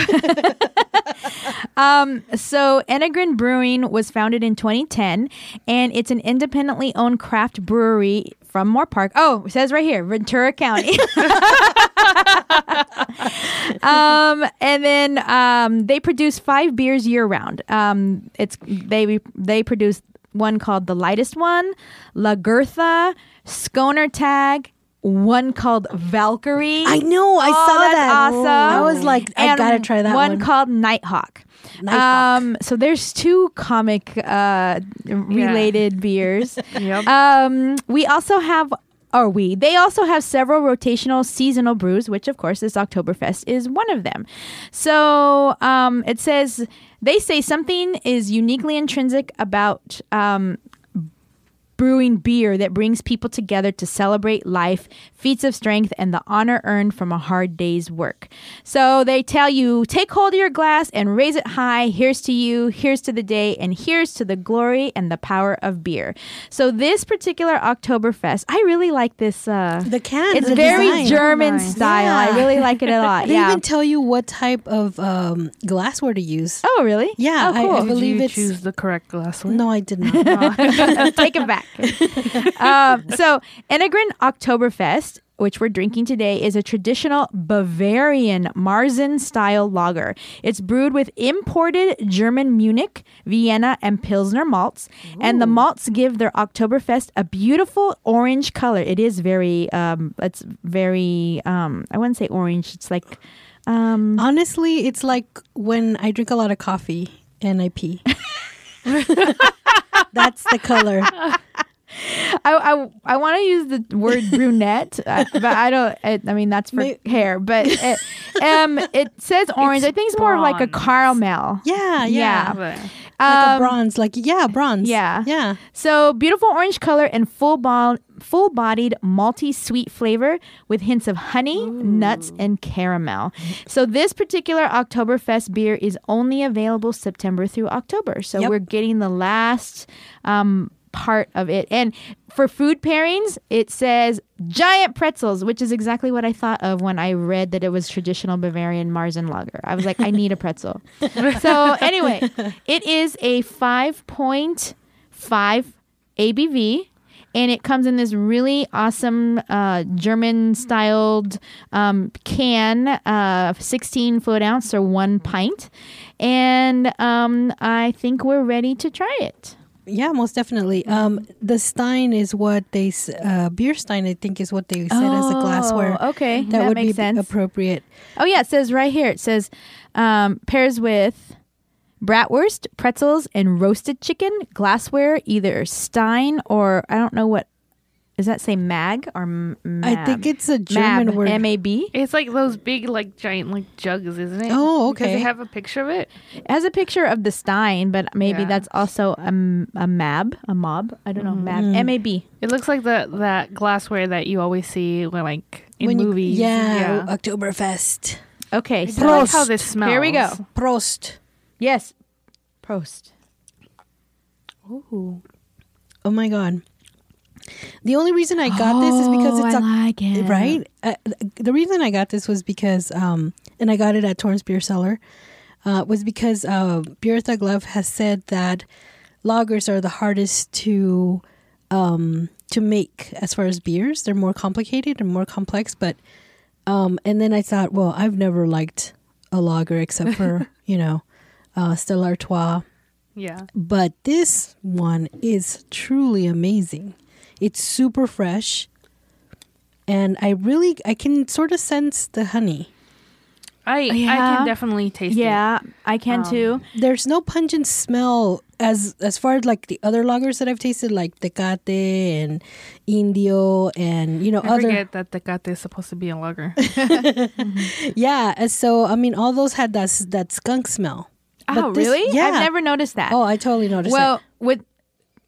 um, so Enegren Brewing was founded in 2010, and it's an independently owned craft brewery from Moorpark. Oh, it says right here, Ventura County. um, and then um, they produce five beers year round. Um, it's they they produce one called the lightest one, La Gertha, Schoner Tag. One called Valkyrie. I know. I Oh, saw that's that. awesome. I was like, I And gotta try that one. One called Nighthawk. Nighthawk. Um, so there's two comic uh, related beers. Yep. Um, we also have, or we, they also have several rotational seasonal brews, which of course this Oktoberfest is one of them. So um, it says, they say something is uniquely intrinsic about um, brewing beer that brings people together to celebrate life, feats of strength, and the honor earned from a hard day's work. So they tell you take hold of your glass and raise it high. Here's to you, here's to the day, and here's to the glory and the power of beer. So this particular Oktoberfest, I really like this. Uh, the can. it's the very design. German Nice. style. Yeah. I really like it a lot. They yeah. even tell you what type of um, glassware to use. oh, really? Yeah, Oh, I- cool. I Did believe you it's- choose the correct glassware? No, I did not. Take it back. um, so, Enegren Oktoberfest, which we're drinking today, is a traditional Bavarian Marzen style lager. It's brewed with imported German Munich, Vienna, and Pilsner malts. And the malts give their Oktoberfest a beautiful orange color. It is very, um, it's very, um, I wouldn't say orange, it's like, um, Honestly, it's like when I drink a lot of coffee and I pee. That's the color. I I, I want to use the word brunette, uh, but I don't. I, I mean, that's for May- hair. But it, um, it says orange. I think it's more of like a caramel. Yeah, yeah. Yeah. But- Like a Um, bronze, like yeah, bronze. yeah. yeah. So beautiful orange color and full bo- full bodied malty sweet flavor with hints of honey, nuts, and caramel. So this particular Oktoberfest beer is only available September through October. So Yep. we're getting the last um, part of it. And for food pairings, it says giant pretzels, which is exactly what I thought of when I read that it was traditional Bavarian Marzen lager. I was like, I need a pretzel. so anyway, it is a 5.5 ABV. And it comes in this really awesome uh, German styled um, can, uh, 16 fluid ounce or one pint. And um, I think we're ready to try it. Yeah, most definitely. Um, the Stein is what they uh, beer Stein. I think is what they said as a glassware. Oh, okay. That, That, would be sense. appropriate. Oh yeah, it says right here. It says um, pairs with bratwurst, pretzels, and roasted chicken. Glassware, either Stein or I don't know what. Does that say mag or m- I mab? think it's a German mab, word. M A B. It's like those big, like giant, like jugs, isn't it? Oh, Because okay. they have a picture of it. It has a picture of the Stein, but maybe Yeah. that's also a, m- a mab, a mob. I don't know, mab, Mm. M A B. It looks like the that glassware that you always see when, like in When you- movies. yeah, Oktoberfest. Okay, I so like how this smells. Here we go. Prost. yes, Prost. Ooh. Oh my god. The only reason I got this is because Oh, it's I a like it. right. Uh, the reason I got this was because, um, and I got it at Torrance Beer Cellar, uh, was because uh, Beer Thug Love has said that lagers are the hardest to um, to make as far as beers. They're more complicated and more complex. But um, and then I thought, well, I've never liked a lager except for you know uh, Stella Artois Yeah. but this one is truly amazing. It's super fresh, and I really I can sort of sense the honey. I I can definitely taste it. Yeah, I can Um, too. There's no pungent smell as as far as like the other lagers that I've tasted, like Tecate and Indio, and you know I other forget that Tecate is supposed to be a lager. yeah. and So I mean, all those had that that skunk smell. Oh, this- really? Yeah. I've never noticed that. Oh, I totally noticed. well, it. with,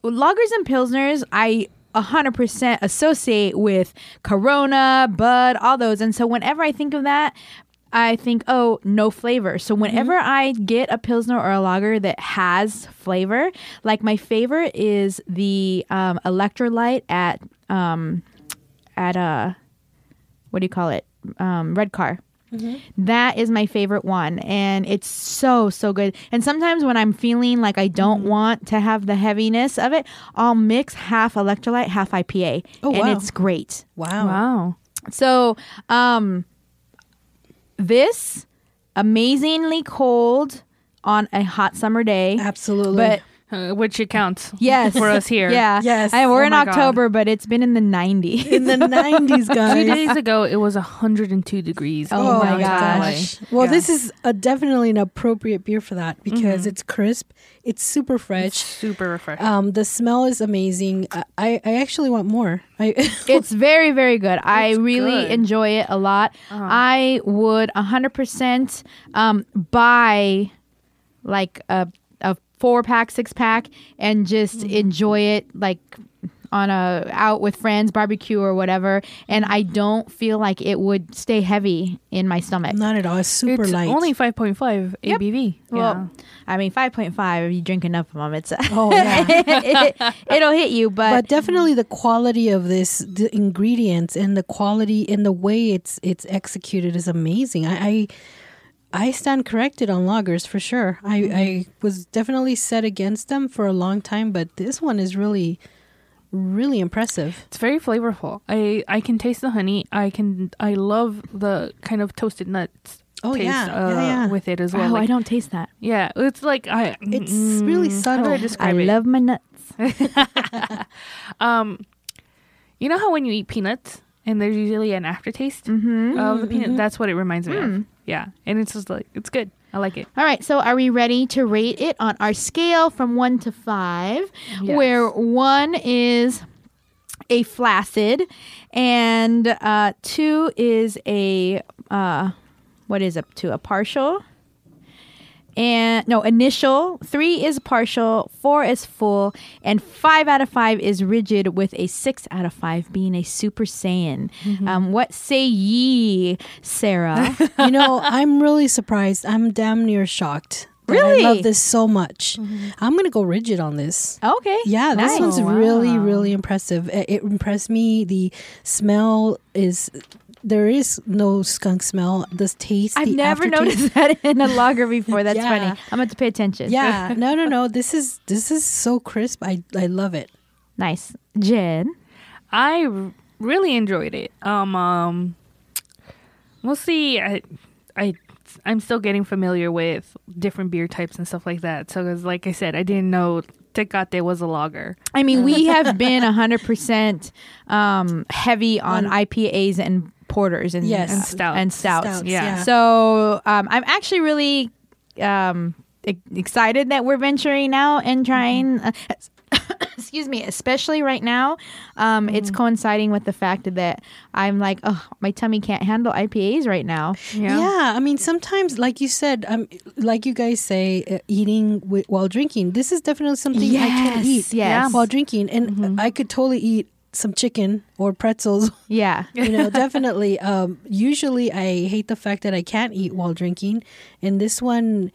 with lagers and pilsners, I 100% associate with Corona, Bud, all those. And so whenever I think of that, I think, oh, no flavor. So whenever I get a pilsner or a lager that has flavor, like my favorite is the um, electrolyte at um, at uh, what do you call it? Um, Red Car. That is my favorite one, and it's so so good. And sometimes when I'm feeling like I don't Mm-hmm. want to have the heaviness of it, I'll mix half electrolyte, half IPA, Oh, and wow. it's great. wow. wow. So, um, this amazingly cold on a hot summer day, absolutely. but Uh, which it counts. yes, For us here. yeah, Yes. I, we're Oh in my God. October, but it's been in the 90s. in the nineties, guys. Two days ago, it was 102 degrees. Oh in my downtown gosh. LA. Well, Yeah. this is a, definitely an appropriate beer for that because Mm-hmm. it's crisp, it's super fresh. super refreshing. Um, the smell is amazing. I, I, I actually want more. I it's very very good i really good. enjoy it a lot Uh-huh. i would 100% um, buy like a, a four pack six pack and just Mm-hmm. enjoy it like on a out with friends barbecue or whatever and i don't feel like it would stay heavy in my stomach not at all. It's super it's light. only 5.5 Yep. ABV. well i mean 5.5 if you drink enough of them it's oh yeah. it, will hit you but, but definitely the quality of this, the ingredients and the quality and the way it's it's executed is amazing. I. I I stand corrected on lagers for sure. I, I was definitely set against them for a long time, but this one is really, really impressive. It's very flavorful. I I can taste the honey. I can I love the kind of toasted nuts Oh taste yeah, uh, yeah, yeah. with it as well. oh, i don't taste that yeah, it's like I It's mm, really how do subtle. I i it? love my nuts Um, you know how when you eat peanuts and there's usually an aftertaste mm-hmm. of the peanut. That's what it reminds me Mm. of. Yeah, and it's just like it's good. I like it. All right, so are we ready to rate it on our scale from one to five, Yes. where one is a flaccid, and uh, two is a uh, what is up to a partial. And no, initial. Three is partial. Four is full. And five out of five is rigid, with a six out of five being a super saiyan. Um, what say ye, Sarah? You know, I'm really surprised. I'm damn near shocked. Really? I love this so much. I'm going to go rigid on this. okay. Yeah, this Nice. one's Oh, really, really impressive. It, it impressed me. The smell is there is no skunk smell. The taste. I've the never aftertaste- noticed that in a lager before. That's Yeah. funny. I'm going to pay attention. Yeah, no, no, no. This is this is so crisp. I I love it. Nice. Jen. I r- really enjoyed it. Um, um, we'll see. I, I, I'm still getting familiar with different beer types and stuff like that. So, 'cause like I said, I didn't know Tecate was a lager. I mean, we have been 100% um, heavy on IPAs and porters and, Yes. and, stouts. and stouts. Stouts, yeah. yeah. So um, I'm actually really um, e- excited that we're venturing out and trying. Uh, excuse me, especially right now. Um, It's coinciding with the fact that I'm like, oh, my tummy can't handle IPAs right now. Yeah. I mean, sometimes, like you said, um, like you guys say, uh, eating wi- while drinking. This is definitely something I can Yes, eat yes. while drinking, and I could totally eat some chicken or pretzels. Yeah. you know, definitely. Um, usually, I hate the fact that I can't eat while drinking, and this one,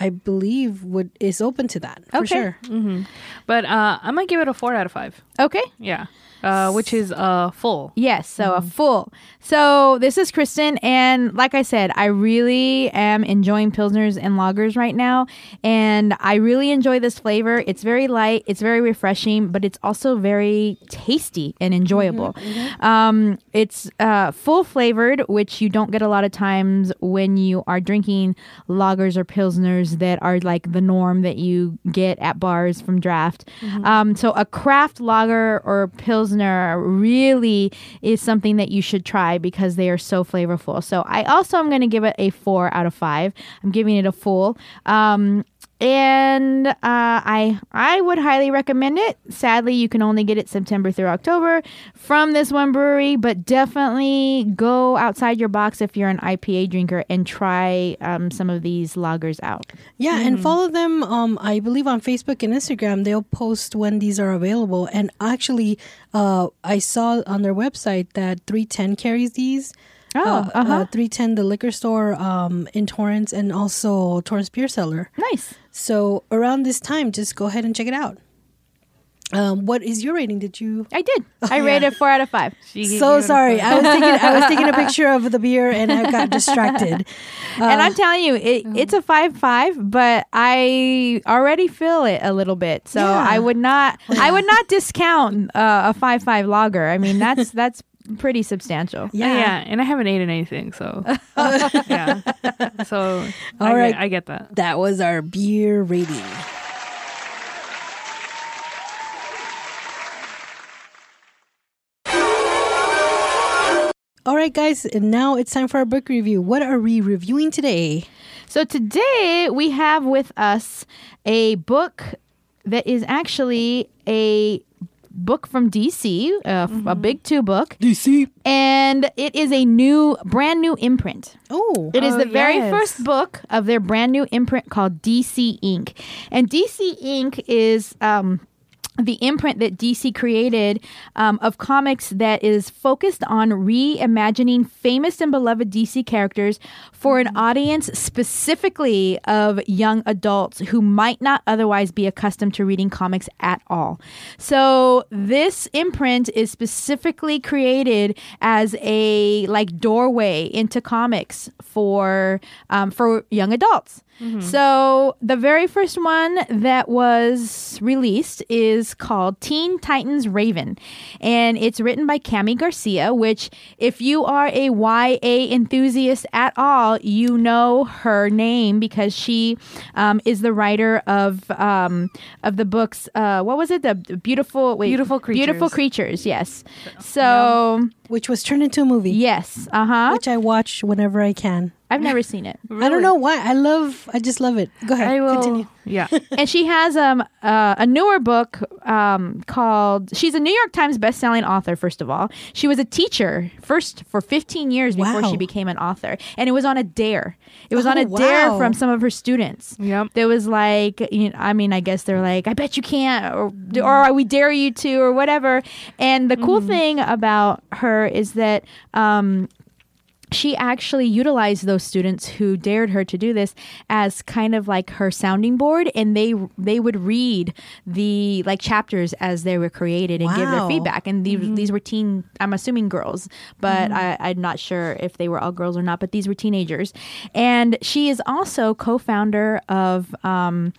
I believe, would is open to that for Okay. sure. hmm But uh, I'm gonna give it a four out of five. Okay. Yeah, uh, which is uh full. Yes, so a full. So this is Kristen, and like I said, I really am enjoying pilsners and lagers right now, and I really enjoy this flavor. It's very light, it's very refreshing, but it's also very tasty and enjoyable. Um, it's uh, full flavored, which you don't get a lot of times when you are drinking lagers or pilsners that are like the norm that you get at bars from draft. Um, so a craft lager or pilsner really is something that you should try because they are so flavorful. So I also am going to give it a four out of five. I'm giving it a full. Um, and uh, I I would highly recommend it. Sadly, you can only get it September through October from this one brewery, but definitely go outside your box if you're an IPA drinker and try um, some of these lagers out. Yeah, and follow them. Um, I believe on Facebook and Instagram, they'll post when these are available. And actually, uh, I saw on their website that 310 carries these. Oh, uh, uh-huh. uh, 310, the liquor store um, in Torrance, and also Torrance Beer Cellar. Nice. So around this time, just go ahead and check it out. Um, what is your rating? Did you? I did. I yeah. rated four out of five. She So sorry. I was taking I was taking a picture of the beer and I got distracted. and Uh, I'm telling you, it, it's a five five, but I already feel it a little bit. So Yeah. I would not, I would not discount uh, a five five lager. I mean, that's that's pretty substantial. Yeah. yeah, and I haven't eaten anything, so yeah. So I, All right. I get that. That was our beer rating. All right, guys, and now it's time for our book review. What are we reviewing today? So today we have with us a book that is actually a book from DC, uh, a big two book, DC. and it is a new, brand new imprint. Oh, It is Oh, the very yes. first book of their brand new imprint called DC Ink. And DC Ink. is um, the imprint that DC created um, of comics that is focused on reimagining famous and beloved DC characters for an audience specifically of young adults who might not otherwise be accustomed to reading comics at all. So this imprint is specifically created as a like doorway into comics for um, for young adults. So the very first one that was released is called Teen Titans Raven, and it's written by Kami Garcia. Which, if you are a YA enthusiast at all, you know her name because she um, is the writer of um, of the books. Uh, what was it? The beautiful, wait, Beautiful beautiful Creatures. creatures. Yes. So which was turned into a movie, yes, uh huh. which I watch whenever I can. I've never seen it. I don't know why. I love. I just love it. Go ahead. I will. Continue. Yeah. and she has um uh, a newer book um called she's a New York Times best-selling author first of all. She was a teacher first for 15 years before Wow. she became an author. And it was on a dare. It was on Oh, a dare from some of her students. Yep. There was like, you know, I mean, I guess they're like, I bet you can't, or, or we dare you to, or whatever. And the cool thing about her is that um, she actually utilized those students who dared her to do this as kind of like her sounding board, and they they would read the like chapters as they were created and give their feedback. And these these were teen, I'm assuming girls, but I, I'm not sure if they were all girls or not. But these were teenagers, and she is also co-founder of um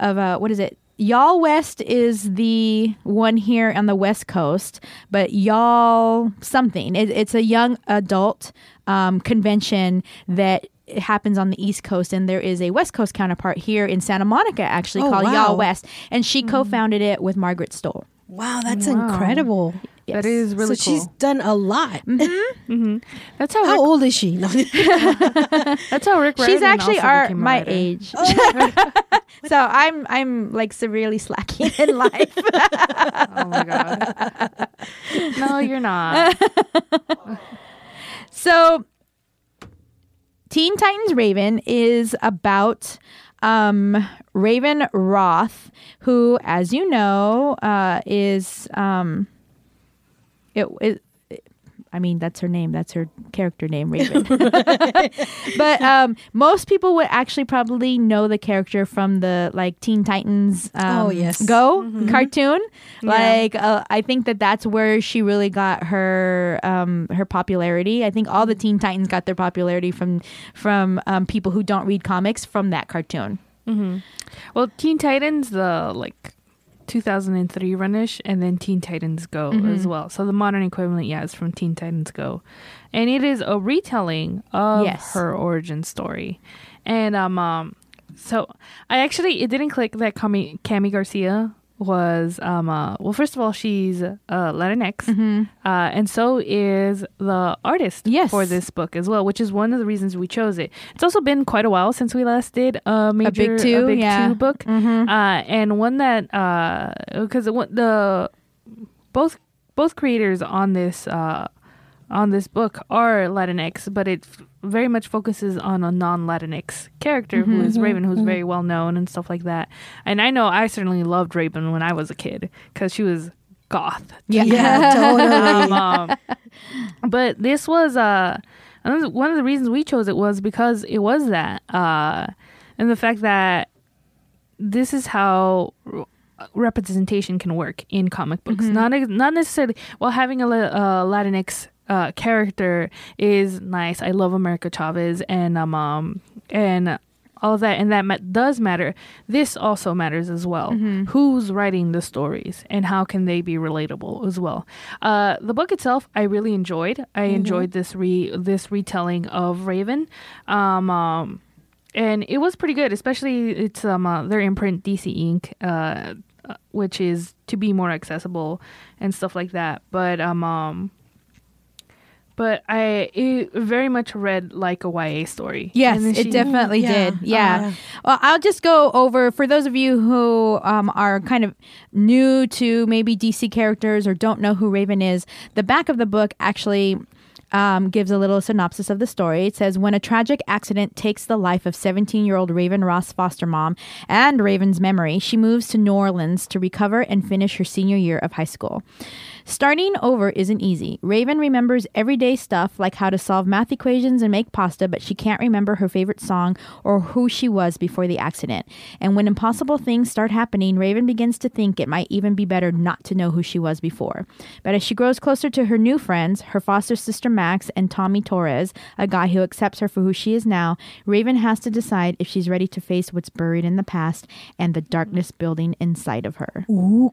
of uh, what is it? YALLWEST is the one here on the West Coast, but Y'all something. It, it's a young adult um, convention that happens on the East Coast, and there is a West Coast counterpart here in Santa Monica, actually Oh, called wow. YALLWEST, and she mm-hmm. co-founded it with Margaret Stohl. Wow, that's Wow. incredible. That is really so cool. she's done a lot. Mm-hmm. Mm-hmm. That's how How Rick, old is she? No. that's how Rick She's Riordan actually our my writer. age, oh, so I'm I'm like severely slacking in life. Oh my god. no, you're not. So, Teen Titans Raven is about um, Raven Roth, who, as you know, uh, is um, it, it. I mean, that's her name. That's her character name, Raven. but um, most people would actually probably know the character from the like Teen Titans. Um, Oh, yes. Go cartoon. Yeah. Like uh, I think that that's where she really got her um, her popularity. I think all the Teen Titans got their popularity from from um, people who don't read comics from that cartoon. Well, Teen Titans, the like 2003 runish, and then Teen Titans Go Mm-hmm. as well. So the modern equivalent, yeah, is from Teen Titans Go, and it is a retelling of Yes. her origin story. And um, um, so I actually it didn't click that Kami, Kami Garcia was um uh, well first of all she's uh Latinx uh and so is the artist Mm-hmm. Yes. for this book as well which is one of the reasons we chose it it's also been quite a while since we last did a major two, big yeah. two book Mm-hmm. uh, and one that uh, because wa- the both both creators on this uh, on this book are Latinx, but it very much focuses on a non-Latinx character who is Raven, who's very well known and stuff like that. And I know I certainly loved Raven when I was a kid because she was goth. Yeah. yeah, totally. Um, um, but this was uh one of the reasons we chose it was because it was that uh and the fact that this is how representation can work in comic books not ex- not necessarily well having a la- uh, latinx uh, character is nice. I love america chavez and um, um and all of that and that ma- does matter. This also matters as well. Who's writing the stories and how can they be relatable as well? Uh, the book itself i really enjoyed. I enjoyed this re this retelling of raven. Um, um and it was pretty good especially it's um uh, their imprint dc ink uh uh, which is to be more accessible and stuff like that. But um um but I it very much read like a YA story. Yes, And it she- definitely Yeah. did. Yeah. Uh, well, I'll just go over for those of you who um, are kind of new to maybe DC characters or don't know who Raven is. The back of the book actually. Um, gives a little synopsis of the story. It says When a tragic accident takes the life of 17 year old Raven Roth's foster mom and Raven's memory, she moves to New Orleans to recover and finish her senior year of high school. Starting over isn't easy. Raven remembers everyday stuff like how to solve math equations and make pasta, but she can't remember her favorite song or who she was before the accident. And when impossible things start happening, Raven begins to think it might even be better not to know who she was before. But as she grows closer to her new friends, her foster sister Max and Tommy Torres, a guy who accepts her for who she is now, Raven has to decide if she's ready to face what's buried in the past and the darkness building inside of her. Ooh.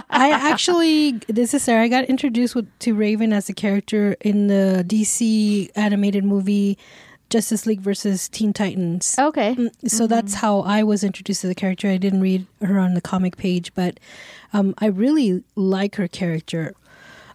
I actually, this is Sarah. I got introduced with, to Raven as a character in the DC animated movie Justice League versus Teen Titans. Okay. Mm, So that's how I was introduced to the character. I didn't read her on the comic page, but um, I really like her character.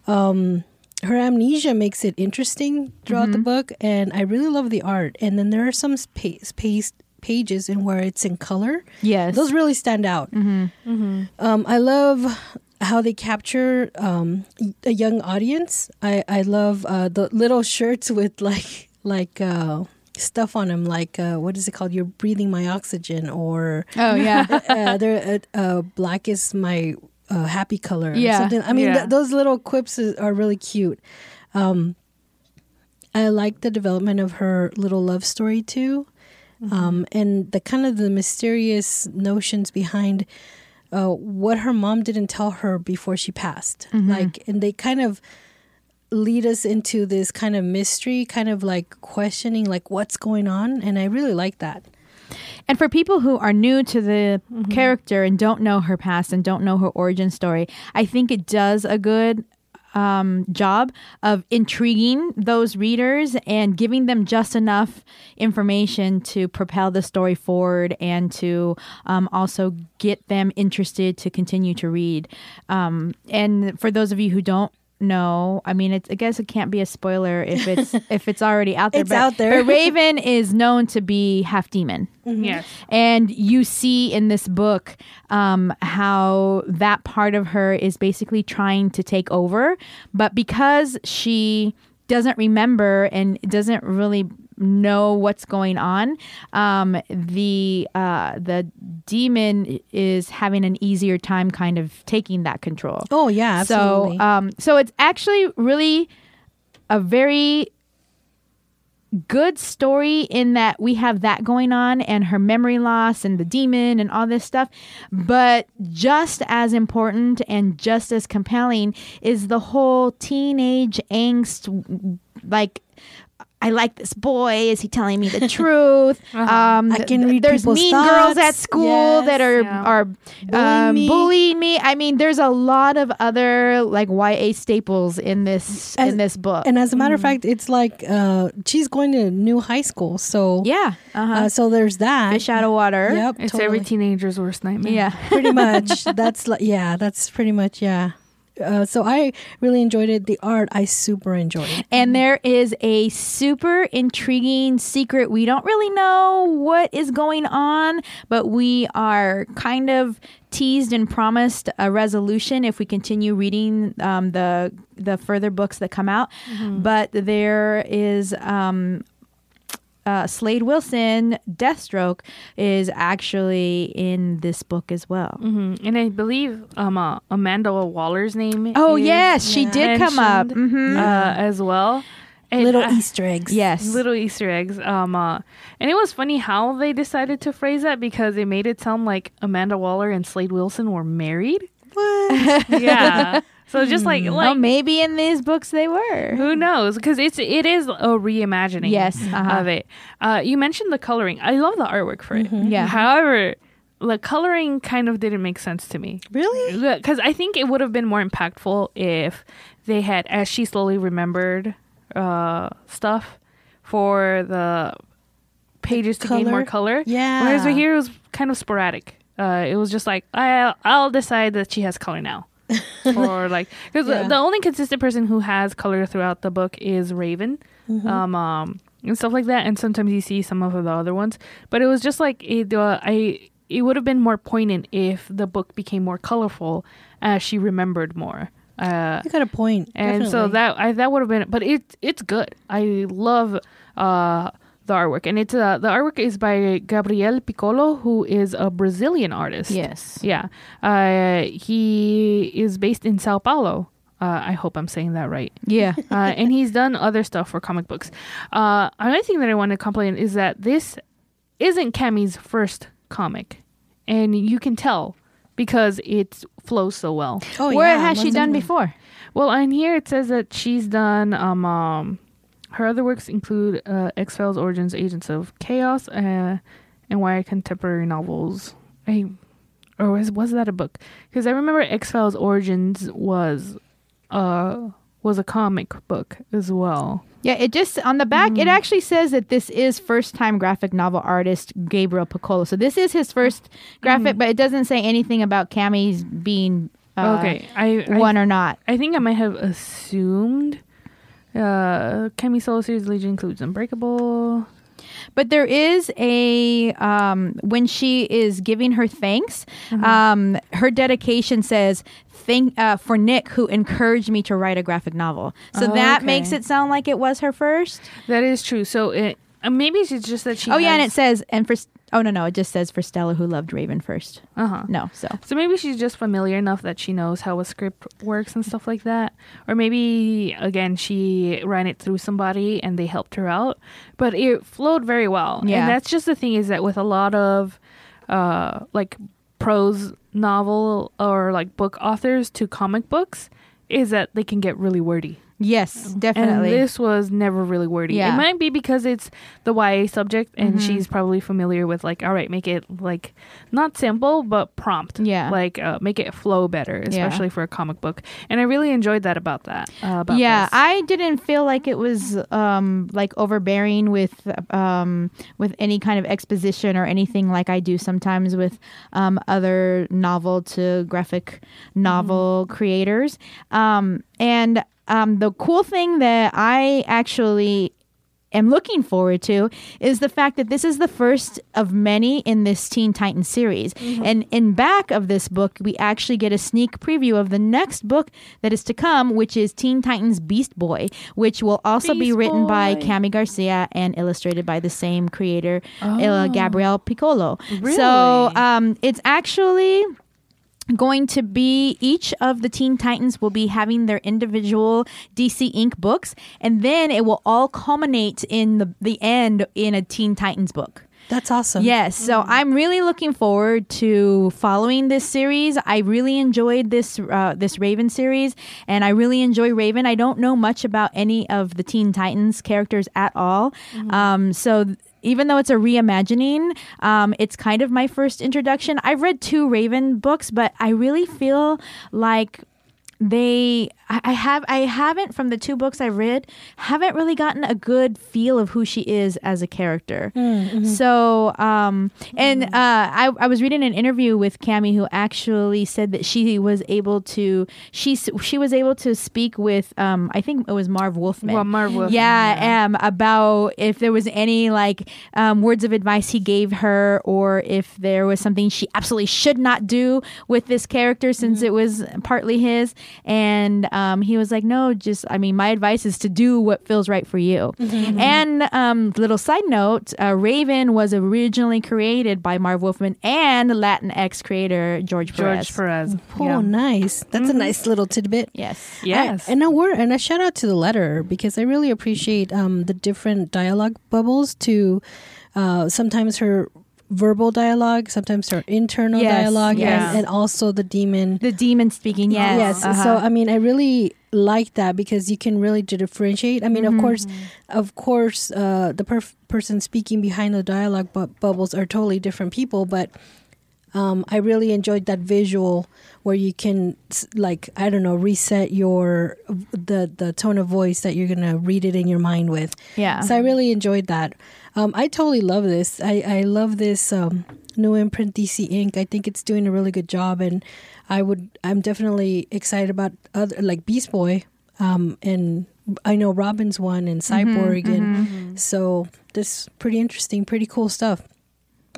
Um, her amnesia makes it interesting throughout the book, and I really love the art. And then there are some space, space pages in where it's in color. Yes. Those really stand out. Um, I love how they capture um, a young audience. I, I love uh, the little shirts with like like uh, stuff on them, like uh, what is it called? You're breathing my oxygen, or oh yeah. uh, they're, uh, uh, black is my uh, happy color. Yeah. something. I mean, Yeah. th- those little quips is, are really cute. Um, I like the development of her little love story too, um, and the kind of the mysterious notions behind uh, what her mom didn't tell her before she passed. Like, and they kind of lead us into this kind of mystery, kind of like questioning, like what's going on, and I really like that. And for people who are new to the character and don't know her past and don't know her origin story, I think it does a good um, job of intriguing those readers and giving them just enough information to propel the story forward and to um, also get them interested to continue to read. Um, and for those of you who don't know, I mean, it's, I guess it can't be a spoiler if it's if it's already out there. It's but, out there. But Raven is known to be half demon. Yes. And you see in this book um, how that part of her is basically trying to take over. But because she doesn't remember and doesn't really know what's going on, um, the uh, the demon is having an easier time kind of taking that control. Oh yeah, absolutely. So, um, so it's actually really a very good story in that we have that going on and her memory loss and the demon and all this stuff. But just as important and just as compelling is the whole teenage angst, like. I like this boy. Is he telling me the truth? Um, I can th- read There's people's mean girls at school Yes. that are Yeah. are Bullying um, me. bullying me. I mean, there's a lot of other like YA staples in this As- in this book. And as a matter of fact, it's like uh, she's going to new high school, so yeah, uh-huh. uh, so there's that. fish out of water. Yep, It's totally. every teenager's worst nightmare. Yeah. pretty much. That's like yeah, that's pretty much yeah. Uh, so I really enjoyed it. The art I super enjoyed. It. And there is a super intriguing secret. We don't really know what is going on, but we are kind of teased and promised a resolution if we continue reading um, the the further books that come out. But there is um, uh, Slade Wilson, Deathstroke, is actually in this book as well. hmm And I believe um uh, Amanda Waller's name. Oh is yes, she did come up. mentioned, hmm uh, as well. And Little I- Easter eggs. Yes. little Easter eggs. Um, uh, and it was funny how they decided to phrase that because it made it sound like Amanda Waller and Slade Wilson were married. What? Yeah. So just like oh, like maybe in these books they were. who knows? Because it's it is a reimagining. Yes, uh-huh. of it. Uh, you mentioned the coloring. I love the artwork for it. Yeah. However, the coloring kind of didn't make sense to me. really? Because I think it would have been more impactful if they had, as she slowly remembered uh, stuff, for the pages to gain more color. Yeah. Whereas right here it was kind of sporadic. Uh, it was just like I, I'll decide that she has color now, or like because Yeah. the, the only consistent person who has color throughout the book is Raven, Mm-hmm. um, um, and stuff like that. And sometimes you see some of the other ones, but it was just like it. Uh, I it would have been more poignant if the book became more colorful as she remembered more. Uh, You got a point. and so that I, that would have been, but it it's good. I love uh, the artwork, and it's uh, the artwork is by Gabriel Picolo, who is a Brazilian artist. Yes. Yeah, uh, he is based in Sao Paulo. Uh, I hope I'm saying that right. Yeah. Uh, and he's done other stuff for comic books. Uh, another thing that I want to complain is that this isn't Kami's first comic, and you can tell because it flows so well. oh, Where yeah, has she done before? Well, on here it says that she's done um, um her other works include uh, X Files Origins, Agents of Chaos, uh, and YA contemporary novels. I, or was was that a book? Because I remember X Files Origins was uh was a comic book as well. Yeah, it just on the back it actually says that this is first time graphic novel artist Gabriel Picolo. So this is his first graphic, but it doesn't say anything about Kami's being uh, okay, I, I one or not. I think I might have assumed Uh, Kami solo series Legion includes Unbreakable. But there is a um, when she is giving her thanks, um, her dedication says thank uh, for Nick who encouraged me to write a graphic novel. So Oh, that okay. makes it sound like it was her first. That is true. So it uh, maybe it's just that she. oh yeah, and it says and for oh no no it just says for Stella who loved Raven first. Uh-huh. No, so So maybe she's just familiar enough that she knows how a script works and stuff like that. Or maybe again she ran it through somebody and they helped her out. But it flowed very well. Yeah. And that's just the thing is that with a lot of uh like prose novel or like book authors to comic books is that they can get really wordy. Yes, definitely. And this was never really wordy. Yeah. It might be because it's the YA subject and Mhm. she's probably familiar with like, all right, make it like not simple but prompt. Yeah. Like uh, make it flow better, Yeah. especially for a comic book. And I really enjoyed that about that. Uh, about yeah this. i didn't feel like it was um like overbearing with um with any kind of exposition or anything like i do sometimes with um other novel to graphic novel creators um and um the cool thing that i actually am looking forward to is the fact that this is the first of many in this Teen Titans series. And in back of this book, we actually get a sneak preview of the next book that is to come, which is Teen Titans Beast Boy, which will also be Beast written by Boy. Kami Garcia and illustrated by the same creator, Oh. Gabriel Picolo. Really? So um, it's actually going to be each of the Teen Titans will be having their individual DC Ink. books, and then it will all culminate in the the end in a Teen Titans book. That's awesome. Yes, so I'm really looking forward to following this series. I really enjoyed this uh, this Raven series, and I really enjoy Raven. I don't know much about any of the Teen Titans characters at all, um, so. th- even though it's a reimagining, um, it's kind of my first introduction. I've read two Raven books, but I really feel like they I I have I haven't from the two books I've read haven't really gotten a good feel of who she is as a character. So um and uh I, I was reading an interview with Kami who actually said that she was able to she she was able to speak with um I think it was Marv Wolfman. Well, Marv Wolfman, yeah, yeah. um about if there was any like um words of advice he gave her or if there was something she absolutely should not do with this character since it was partly his and um, he was like no just i mean my advice is to do what feels right for you and um, little side note uh, raven was originally created by marv wolfman and latinx creator george perez George Perez. Oh, Yeah. nice. That's a nice little tidbit. yes Yes. I- and a word and a shout out to the letter because I really appreciate um, the different dialogue bubbles to uh, sometimes her verbal dialogue, sometimes her internal Yes, dialogue, yes. and, and also the demon. the demon speaking yes Yes. uh-huh. So I mean, I really like that because you can really differentiate. I mean, Mm-hmm. of course, of course, uh, the perf- person speaking behind the dialogue bu- bubbles are totally different people, but um, I really enjoyed that visual where you can like I don't know reset your the the tone of voice that you're gonna read it in your mind with. yeah So I really enjoyed that. Um, I totally love this. I, I love this um, new imprint DC Ink. I think it's doing a really good job, and I would I'm definitely excited about other like Beast Boy, um, and I know Robin's one and Cyborg, and so this pretty interesting, pretty cool stuff.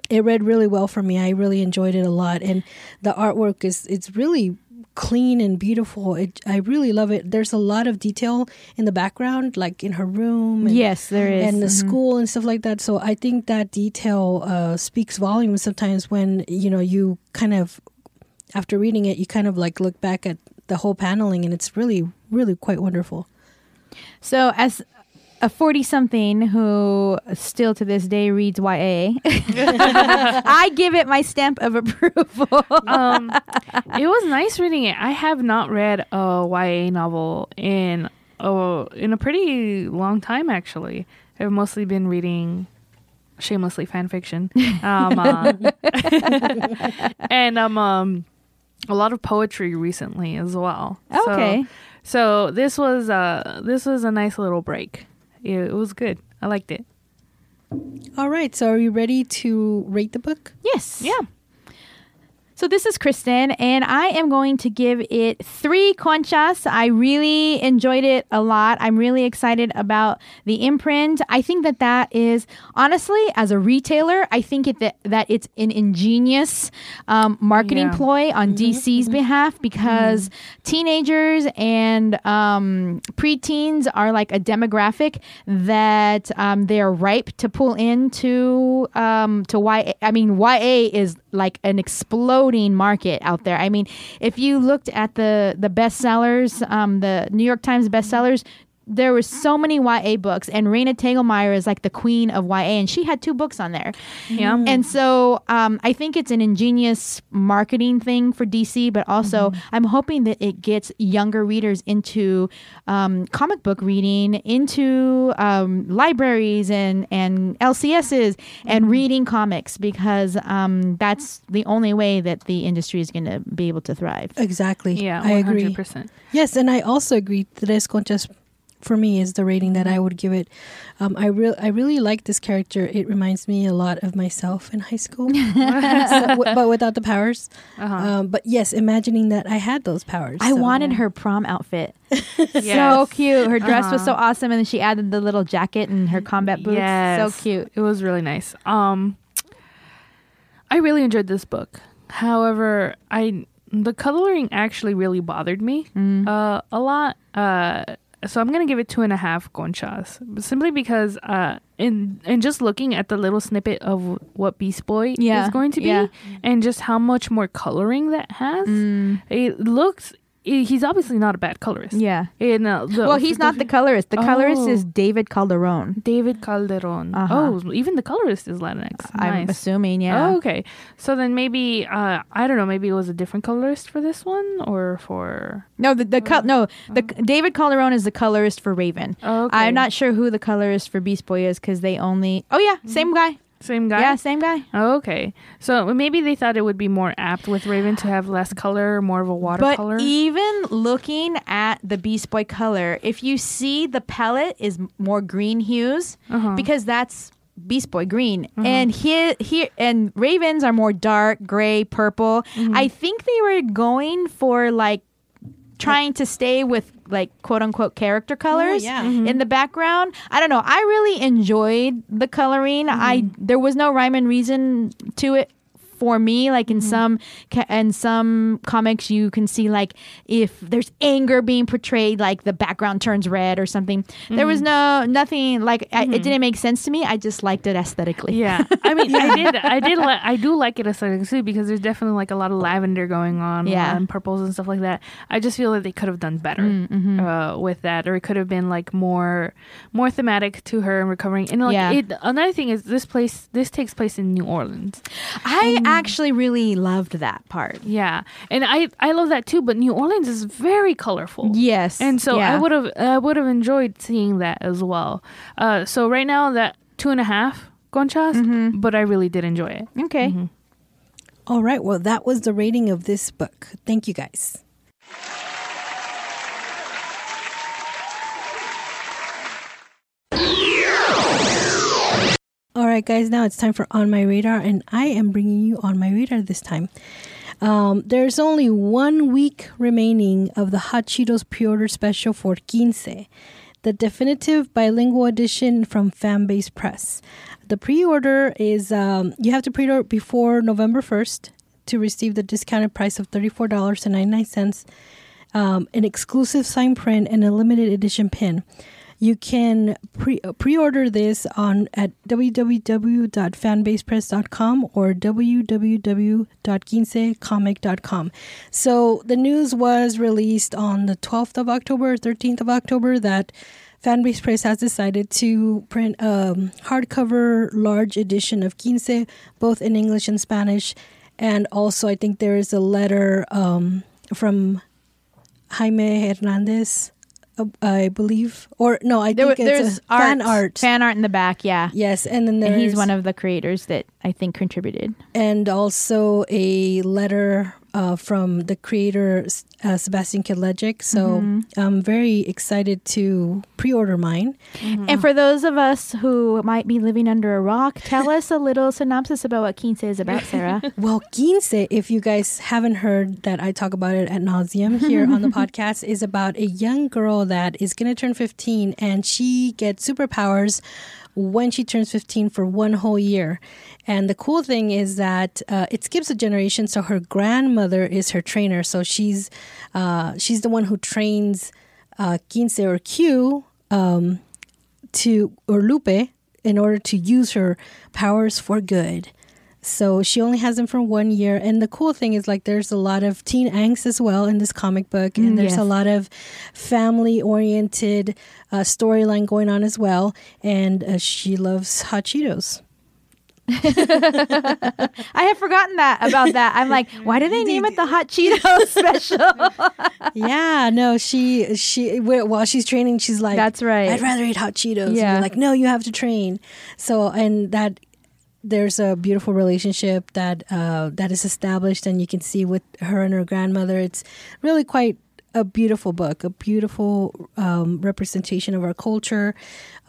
It read really well for me. I really enjoyed it a lot, and the artwork is it's really clean and beautiful. It, I really love it. There's a lot of detail in the background, like in her room. And, yes there is and the Mhm. school and stuff like that. So I think that detail uh, speaks volumes sometimes when you know you kind of after reading it, you kind of like look back at the whole paneling, and it's really, really quite wonderful. So, as a 40 something who still to this day reads YA, I give it my stamp of approval. um, it was nice reading it. I have not read a YA novel in oh in a pretty long time actually. I've mostly been reading shamelessly fan fiction, um, uh, and um, um, a lot of poetry recently as well. So- okay. So, this was uh this was a nice little break. It, it was good. I liked it. All right, so are you ready to rate the book? Yes. Yeah. So this is Kristen, and I am going to give it three conchas. I really enjoyed it a lot. I'm really excited about the imprint. I think that that is honestly, as a retailer, I think it, that that it's an ingenious um, marketing Yeah. ploy on DC's behalf because teenagers and um, preteens are like a demographic that um, they are ripe to pull into um, to YA. I mean, YA is like an exploding market out there. I mean, if you looked at the the bestsellers, um, the New York Times bestsellers. There were so many YA books, and Raina Telgemeier is like the queen of YA, and she had two books on there. Yeah. And so um, I think it's an ingenious marketing thing for DC, but also I'm hoping that it gets younger readers into um, comic book reading, into um, libraries and, and LCSs, and reading comics because um, that's the only way that the industry is going to be able to thrive. Exactly. Yeah, I agree. 100%. Yes, and I also agree. Tres conchas for me is the rating that I would give it. Um, I real I really like this character. It reminds me a lot of myself in high school, So, w- but without the powers. Uh-huh. Um, but yes, imagining that I had those powers. I So- wanted her prom outfit. So cute. Her dress was so Uh-huh. awesome, and then she added the little jacket and her combat boots. Yes. So cute. It was really nice. Um I really enjoyed this book. However, I the coloring actually really bothered me Mm. uh, a lot. Uh, so I'm gonna give it two and a half conchas, simply because uh, in and just looking at the little snippet of what Beast Boy Yeah, is going to be, yeah. and just how much more coloring that has, Mm. it looks. He's obviously not a bad colorist. Yeah. In, uh, the, Well, he's not the colorist. The colorist Oh. is David Calderon. David Calderon. Uh-huh. Oh, even the colorist is Latinx. I'm assuming, yeah. Oh, okay. So then maybe uh, I don't know. Maybe it was a different colorist for this one, or for. No, the the col- no, the David Calderon is the colorist for Raven. Oh, okay. I'm not sure who the colorist for Beast Boy is because they only. Oh yeah, same guy. Same guy. Yeah, same guy. Okay. So maybe they thought it would be more apt with Raven to have less color, more of a watercolor. But even looking at the Beast Boy color, if you see the palette is more green hues Uh-huh. because that's Beast Boy green, and here here and Ravens are more dark gray, purple. I think they were going for like trying to stay with like quote unquote character oh, colors yeah. in the background. I don't know. I really enjoyed the coloring. Mm-hmm. I there was no rhyme and reason to it for me like in mm-hmm. some ca- in some comics you can see like if there's anger being portrayed like the background turns red or something there was mm-hmm. no nothing like I, it mm-hmm. didn't make sense to me i just liked it aesthetically yeah, I mean, I did, I did, li- I do like it aesthetically too because there's definitely like a lot of lavender going on, Yeah. Uh, and purples and stuff like that. I just feel that they could have done better mm, Mm-hmm. uh, with that, or it could have been like more, more thematic to her and recovering. And like, Yeah. it, another thing is this place, this takes place in New Orleans. i actually really loved that part Yeah, and I, I love that too. But New Orleans is very colorful. yes And so yeah. I would have I would have enjoyed seeing that as well. Uh, so right now that two and a half conchas, Mm-hmm. but I really did enjoy it. okay All right. Well, that was the rating of this book. Thank you, guys. All right, guys. Now it's time for On My Radar, and I am bringing you On My Radar this time. Um, there's only one week remaining of the Hot Cheetos pre-order special for Quince, the definitive bilingual edition from Fanbase Press. The pre-order is um, you have to pre-order before November 1st to receive the discounted price of $34.99, um, an exclusive sign print, and a limited edition pin. You can pre pre-order this on at www.fanbasepress.com or www.quincecomic.com. So the news was released on the 12th of October, 13th of October that Fanbase Press has decided to print a hardcover large edition of Quince, both in English and Spanish. And also, I think there is a letter um, from Jaime Hernandez, uh, Uh, I believe, or no, I there, think it's there's a fan art. fan art in the back yeah. Yes, and then there's and he's one of the creators that i think contributed. and also a letter uh, from the creator uh, Sebastian Kadlecik. So I'm very excited to pre-order mine. And for those of us who might be living under a rock, tell us a little synopsis about what Quince is about, Sarah. Well, Quince, if you guys haven't heard that I talk about it at nauseum here on the podcast, is about a young girl that is going to turn 15 and she gets superpowers when she turns 15 for one whole year. And the cool thing is that uh, it skips a generation. So her grandmother is her trainer. So she's uh, she's the one who trains uh, Quince or Q um, to or Lupe in order to use her powers for good. So she only has them for one year. And the cool thing is, like, there's a lot of teen angst as well in this comic book. And Mm, there's yes. a lot of family oriented uh, storyline going on as well. And uh, she loves hot Cheetos. I had forgotten that about that. I'm like, why do they name it the Hot Cheeto special? yeah, no, she, she, while she's training, she's like, That's right. I'd rather eat hot Cheetos. Yeah. you're like, no, you have to train. So, and that, there's a beautiful relationship that uh, that is established, and you can see with her and her grandmother. It's really quite a beautiful book, a beautiful um, representation of our culture,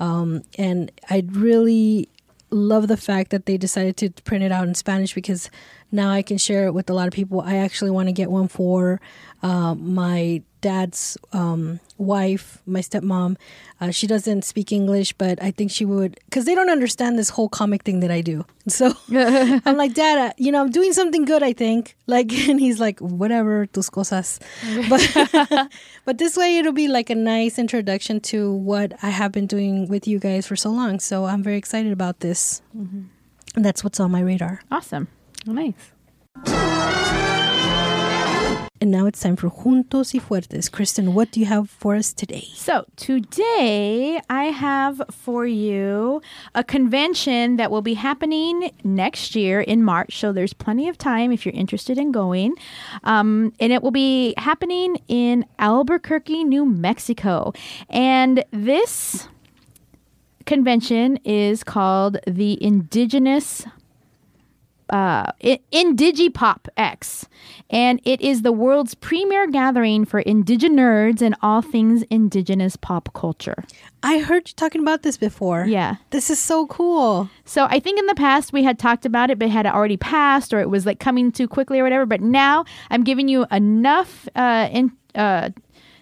um, and I really love the fact that they decided to print it out in Spanish because now I can share it with a lot of people. I actually want to get one for uh, my dad's um, wife, my stepmom. Uh, she doesn't speak English, but I think she would because they don't understand this whole comic thing that I do. So I'm like, Dad, uh, you know, I'm doing something good. I think like, and he's like, whatever, tus cosas. But but this way, it'll be like a nice introduction to what I have been doing with you guys for so long. So I'm very excited about this. And that's what's on my radar. awesome. Nice. And now it's time for Juntos y Fuertes. Kristen, what do you have for us today? So, today I have for you a convention that will be happening next year in March. So, there's plenty of time if you're interested in going. Um, and it will be happening in Albuquerque, New Mexico. And this convention is called the Indigenous uh, Indigipop X, and it is the world's premier gathering for indigenous nerds and all things indigenous pop culture. I heard you talking about this before. Yeah. This is so cool. So I think in the past we had talked about it, but it had already passed or it was like coming too quickly or whatever. But now I'm giving you enough uh, in, uh,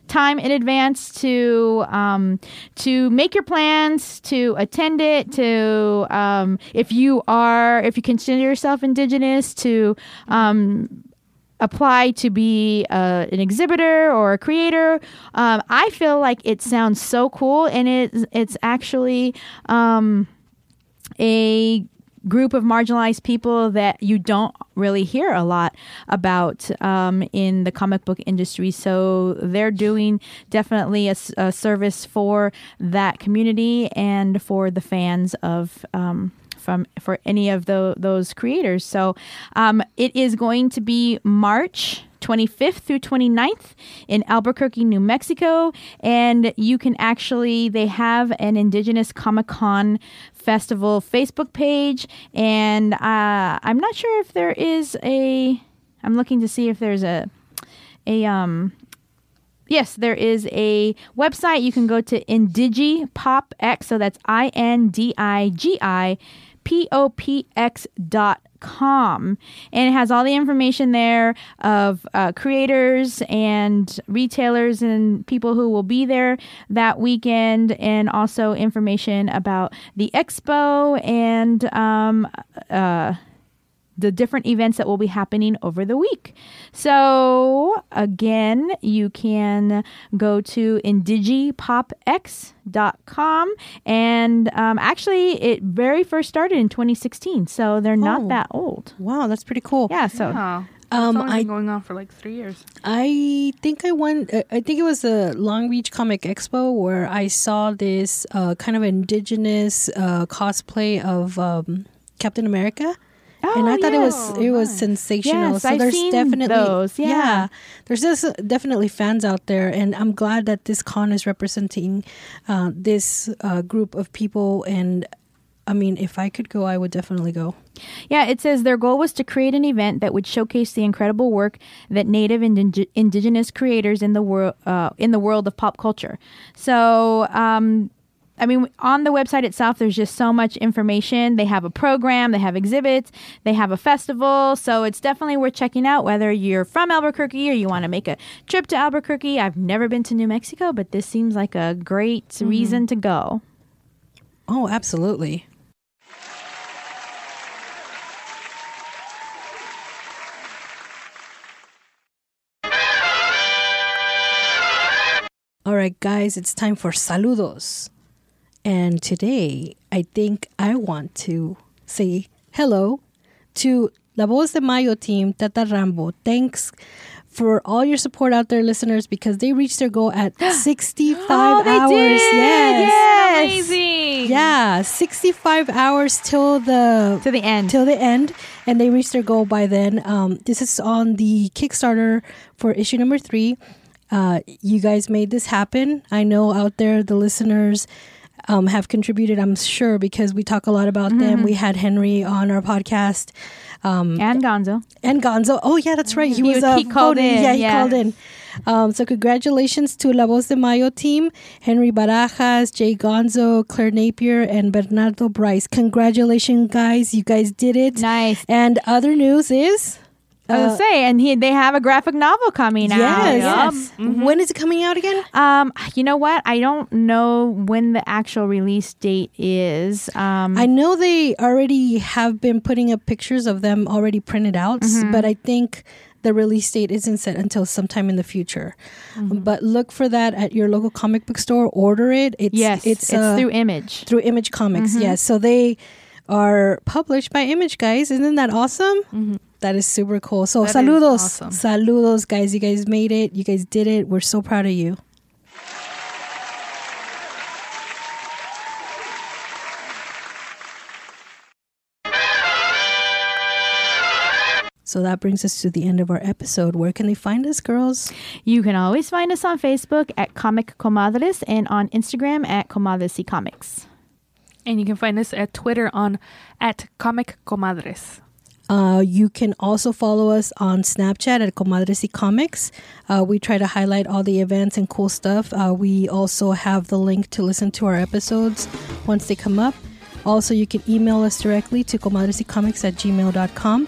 time in advance to um, to make your plans, to attend it, to um, if you are if you consider yourself indigenous, to um, apply to be uh, an exhibitor or a creator. Um, I feel like it sounds so cool, and it's it's actually um, a group of marginalized people that you don't really hear a lot about um, in the comic book industry. So they're doing definitely a service for that community and for the fans of. Um, from for any of the, those creators. So um, it is going to be March 25th through 29th in Albuquerque, New Mexico. And you can actually, they have an Indigenous Comic Con Festival Facebook page. And uh, I'm not sure if there is a, I'm looking to see if there's a, a, um, Yes, there is a website. You can go to IndigiPopX. So that's I N D I G I P O P X dot com. And it has all the information there of uh, creators and retailers and people who will be there that weekend and also information about the expo and um, uh, the different events that will be happening over the week. So, again, you can go to indigipopx.com. And um, actually, it very first started in 2016. So, they're not Oh. that old. Wow, that's pretty cool. Yeah. So, Oh, Um, it's only I- been going on for like three years. I think I went. uh, I think it was the Long Beach Comic Expo where I saw this uh, kind of indigenous uh, cosplay of um, Captain America. And Oh, I thought it was it was sensational. Yes, so I've there's definitely those, yeah. there's just definitely fans out there, and I'm glad that this con is representing uh, this uh, group of people and I mean, if I could go, I would definitely go. Yeah, it says their goal was to create an event that would showcase the incredible work that Native and indi- Indigenous creators in the world uh, in the world of pop culture. So. Um, I mean, on the website itself, there's just so much information. They have a program, they have exhibits, they have a festival. So it's definitely worth checking out whether you're from Albuquerque or you want to make a trip to Albuquerque. I've never been to New Mexico, but this seems like a great mm-hmm. reason to go. Oh, absolutely. All right, guys, it's time for saludos. And today, I think I want to say hello to La Voz de Mayo team, Tata Rambo. Thanks for all your support out there, listeners, because they reached their goal at 65 oh, hours. Did. Yes. yes. Amazing. Yeah, 65 hours till the to the end. Till the end, and they reached their goal by then. Um, this is on the Kickstarter for issue number three. Uh, you guys made this happen. I know out there the listeners um, have contributed, I'm sure, because we talk a lot about mm-hmm. them. We had Henry on our podcast. Um, and Gonzo. And Gonzo. Oh, yeah, that's right. He, he was uh, he called in. Yeah, he yeah. called in. Um, so congratulations to La Voz de Mayo team, Henry Barajas, Jay Gonzo, Claire Napier, and Bernardo Brice. Congratulations, guys. You guys did it. Nice. And other news is I was uh, say, and he they have a graphic novel coming yes, out. Yes. Mm-hmm. When is it coming out again? Um, you know what? I don't know when the actual release date is. Um, I know they already have been putting up pictures of them already printed out, mm-hmm. but I think the release date isn't set until sometime in the future. Mm-hmm. But look for that at your local comic book store. Order it. It's yes, it's, it's uh, through Image. Through Image Comics. Mm-hmm. Yes. So they are published by Image, guys. Isn't that awesome? Mm-hmm. That is super cool. So, that saludos. Awesome. Saludos, guys. You guys made it. You guys did it. We're so proud of you. So that brings us to the end of our episode. Where can they find us, girls? You can always find us on Facebook at Comic Comadres and on Instagram at Comadres y Comics. And you can find us at Twitter on at Comic Comadres. Uh, you can also follow us on Snapchat at Comadres y Comics. Uh, we try to highlight all the events and cool stuff. Uh, we also have the link to listen to our episodes once they come up. Also, you can email us directly to comadresycomics at gmail.com.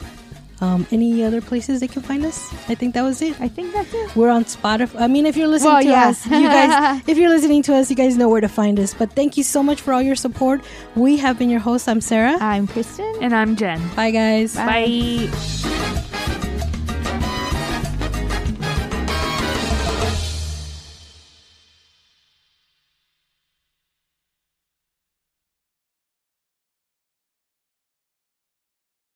Um, any other places they can find us? I think that was it. I think that's it. We're on Spotify. I mean, if you're listening well, to yeah. us, you guys, if you're listening to us, you guys know where to find us. But thank you so much for all your support. We have been your hosts. I'm Sarah. I'm Kristen. And I'm Jen. Bye, guys. Bye. Bye.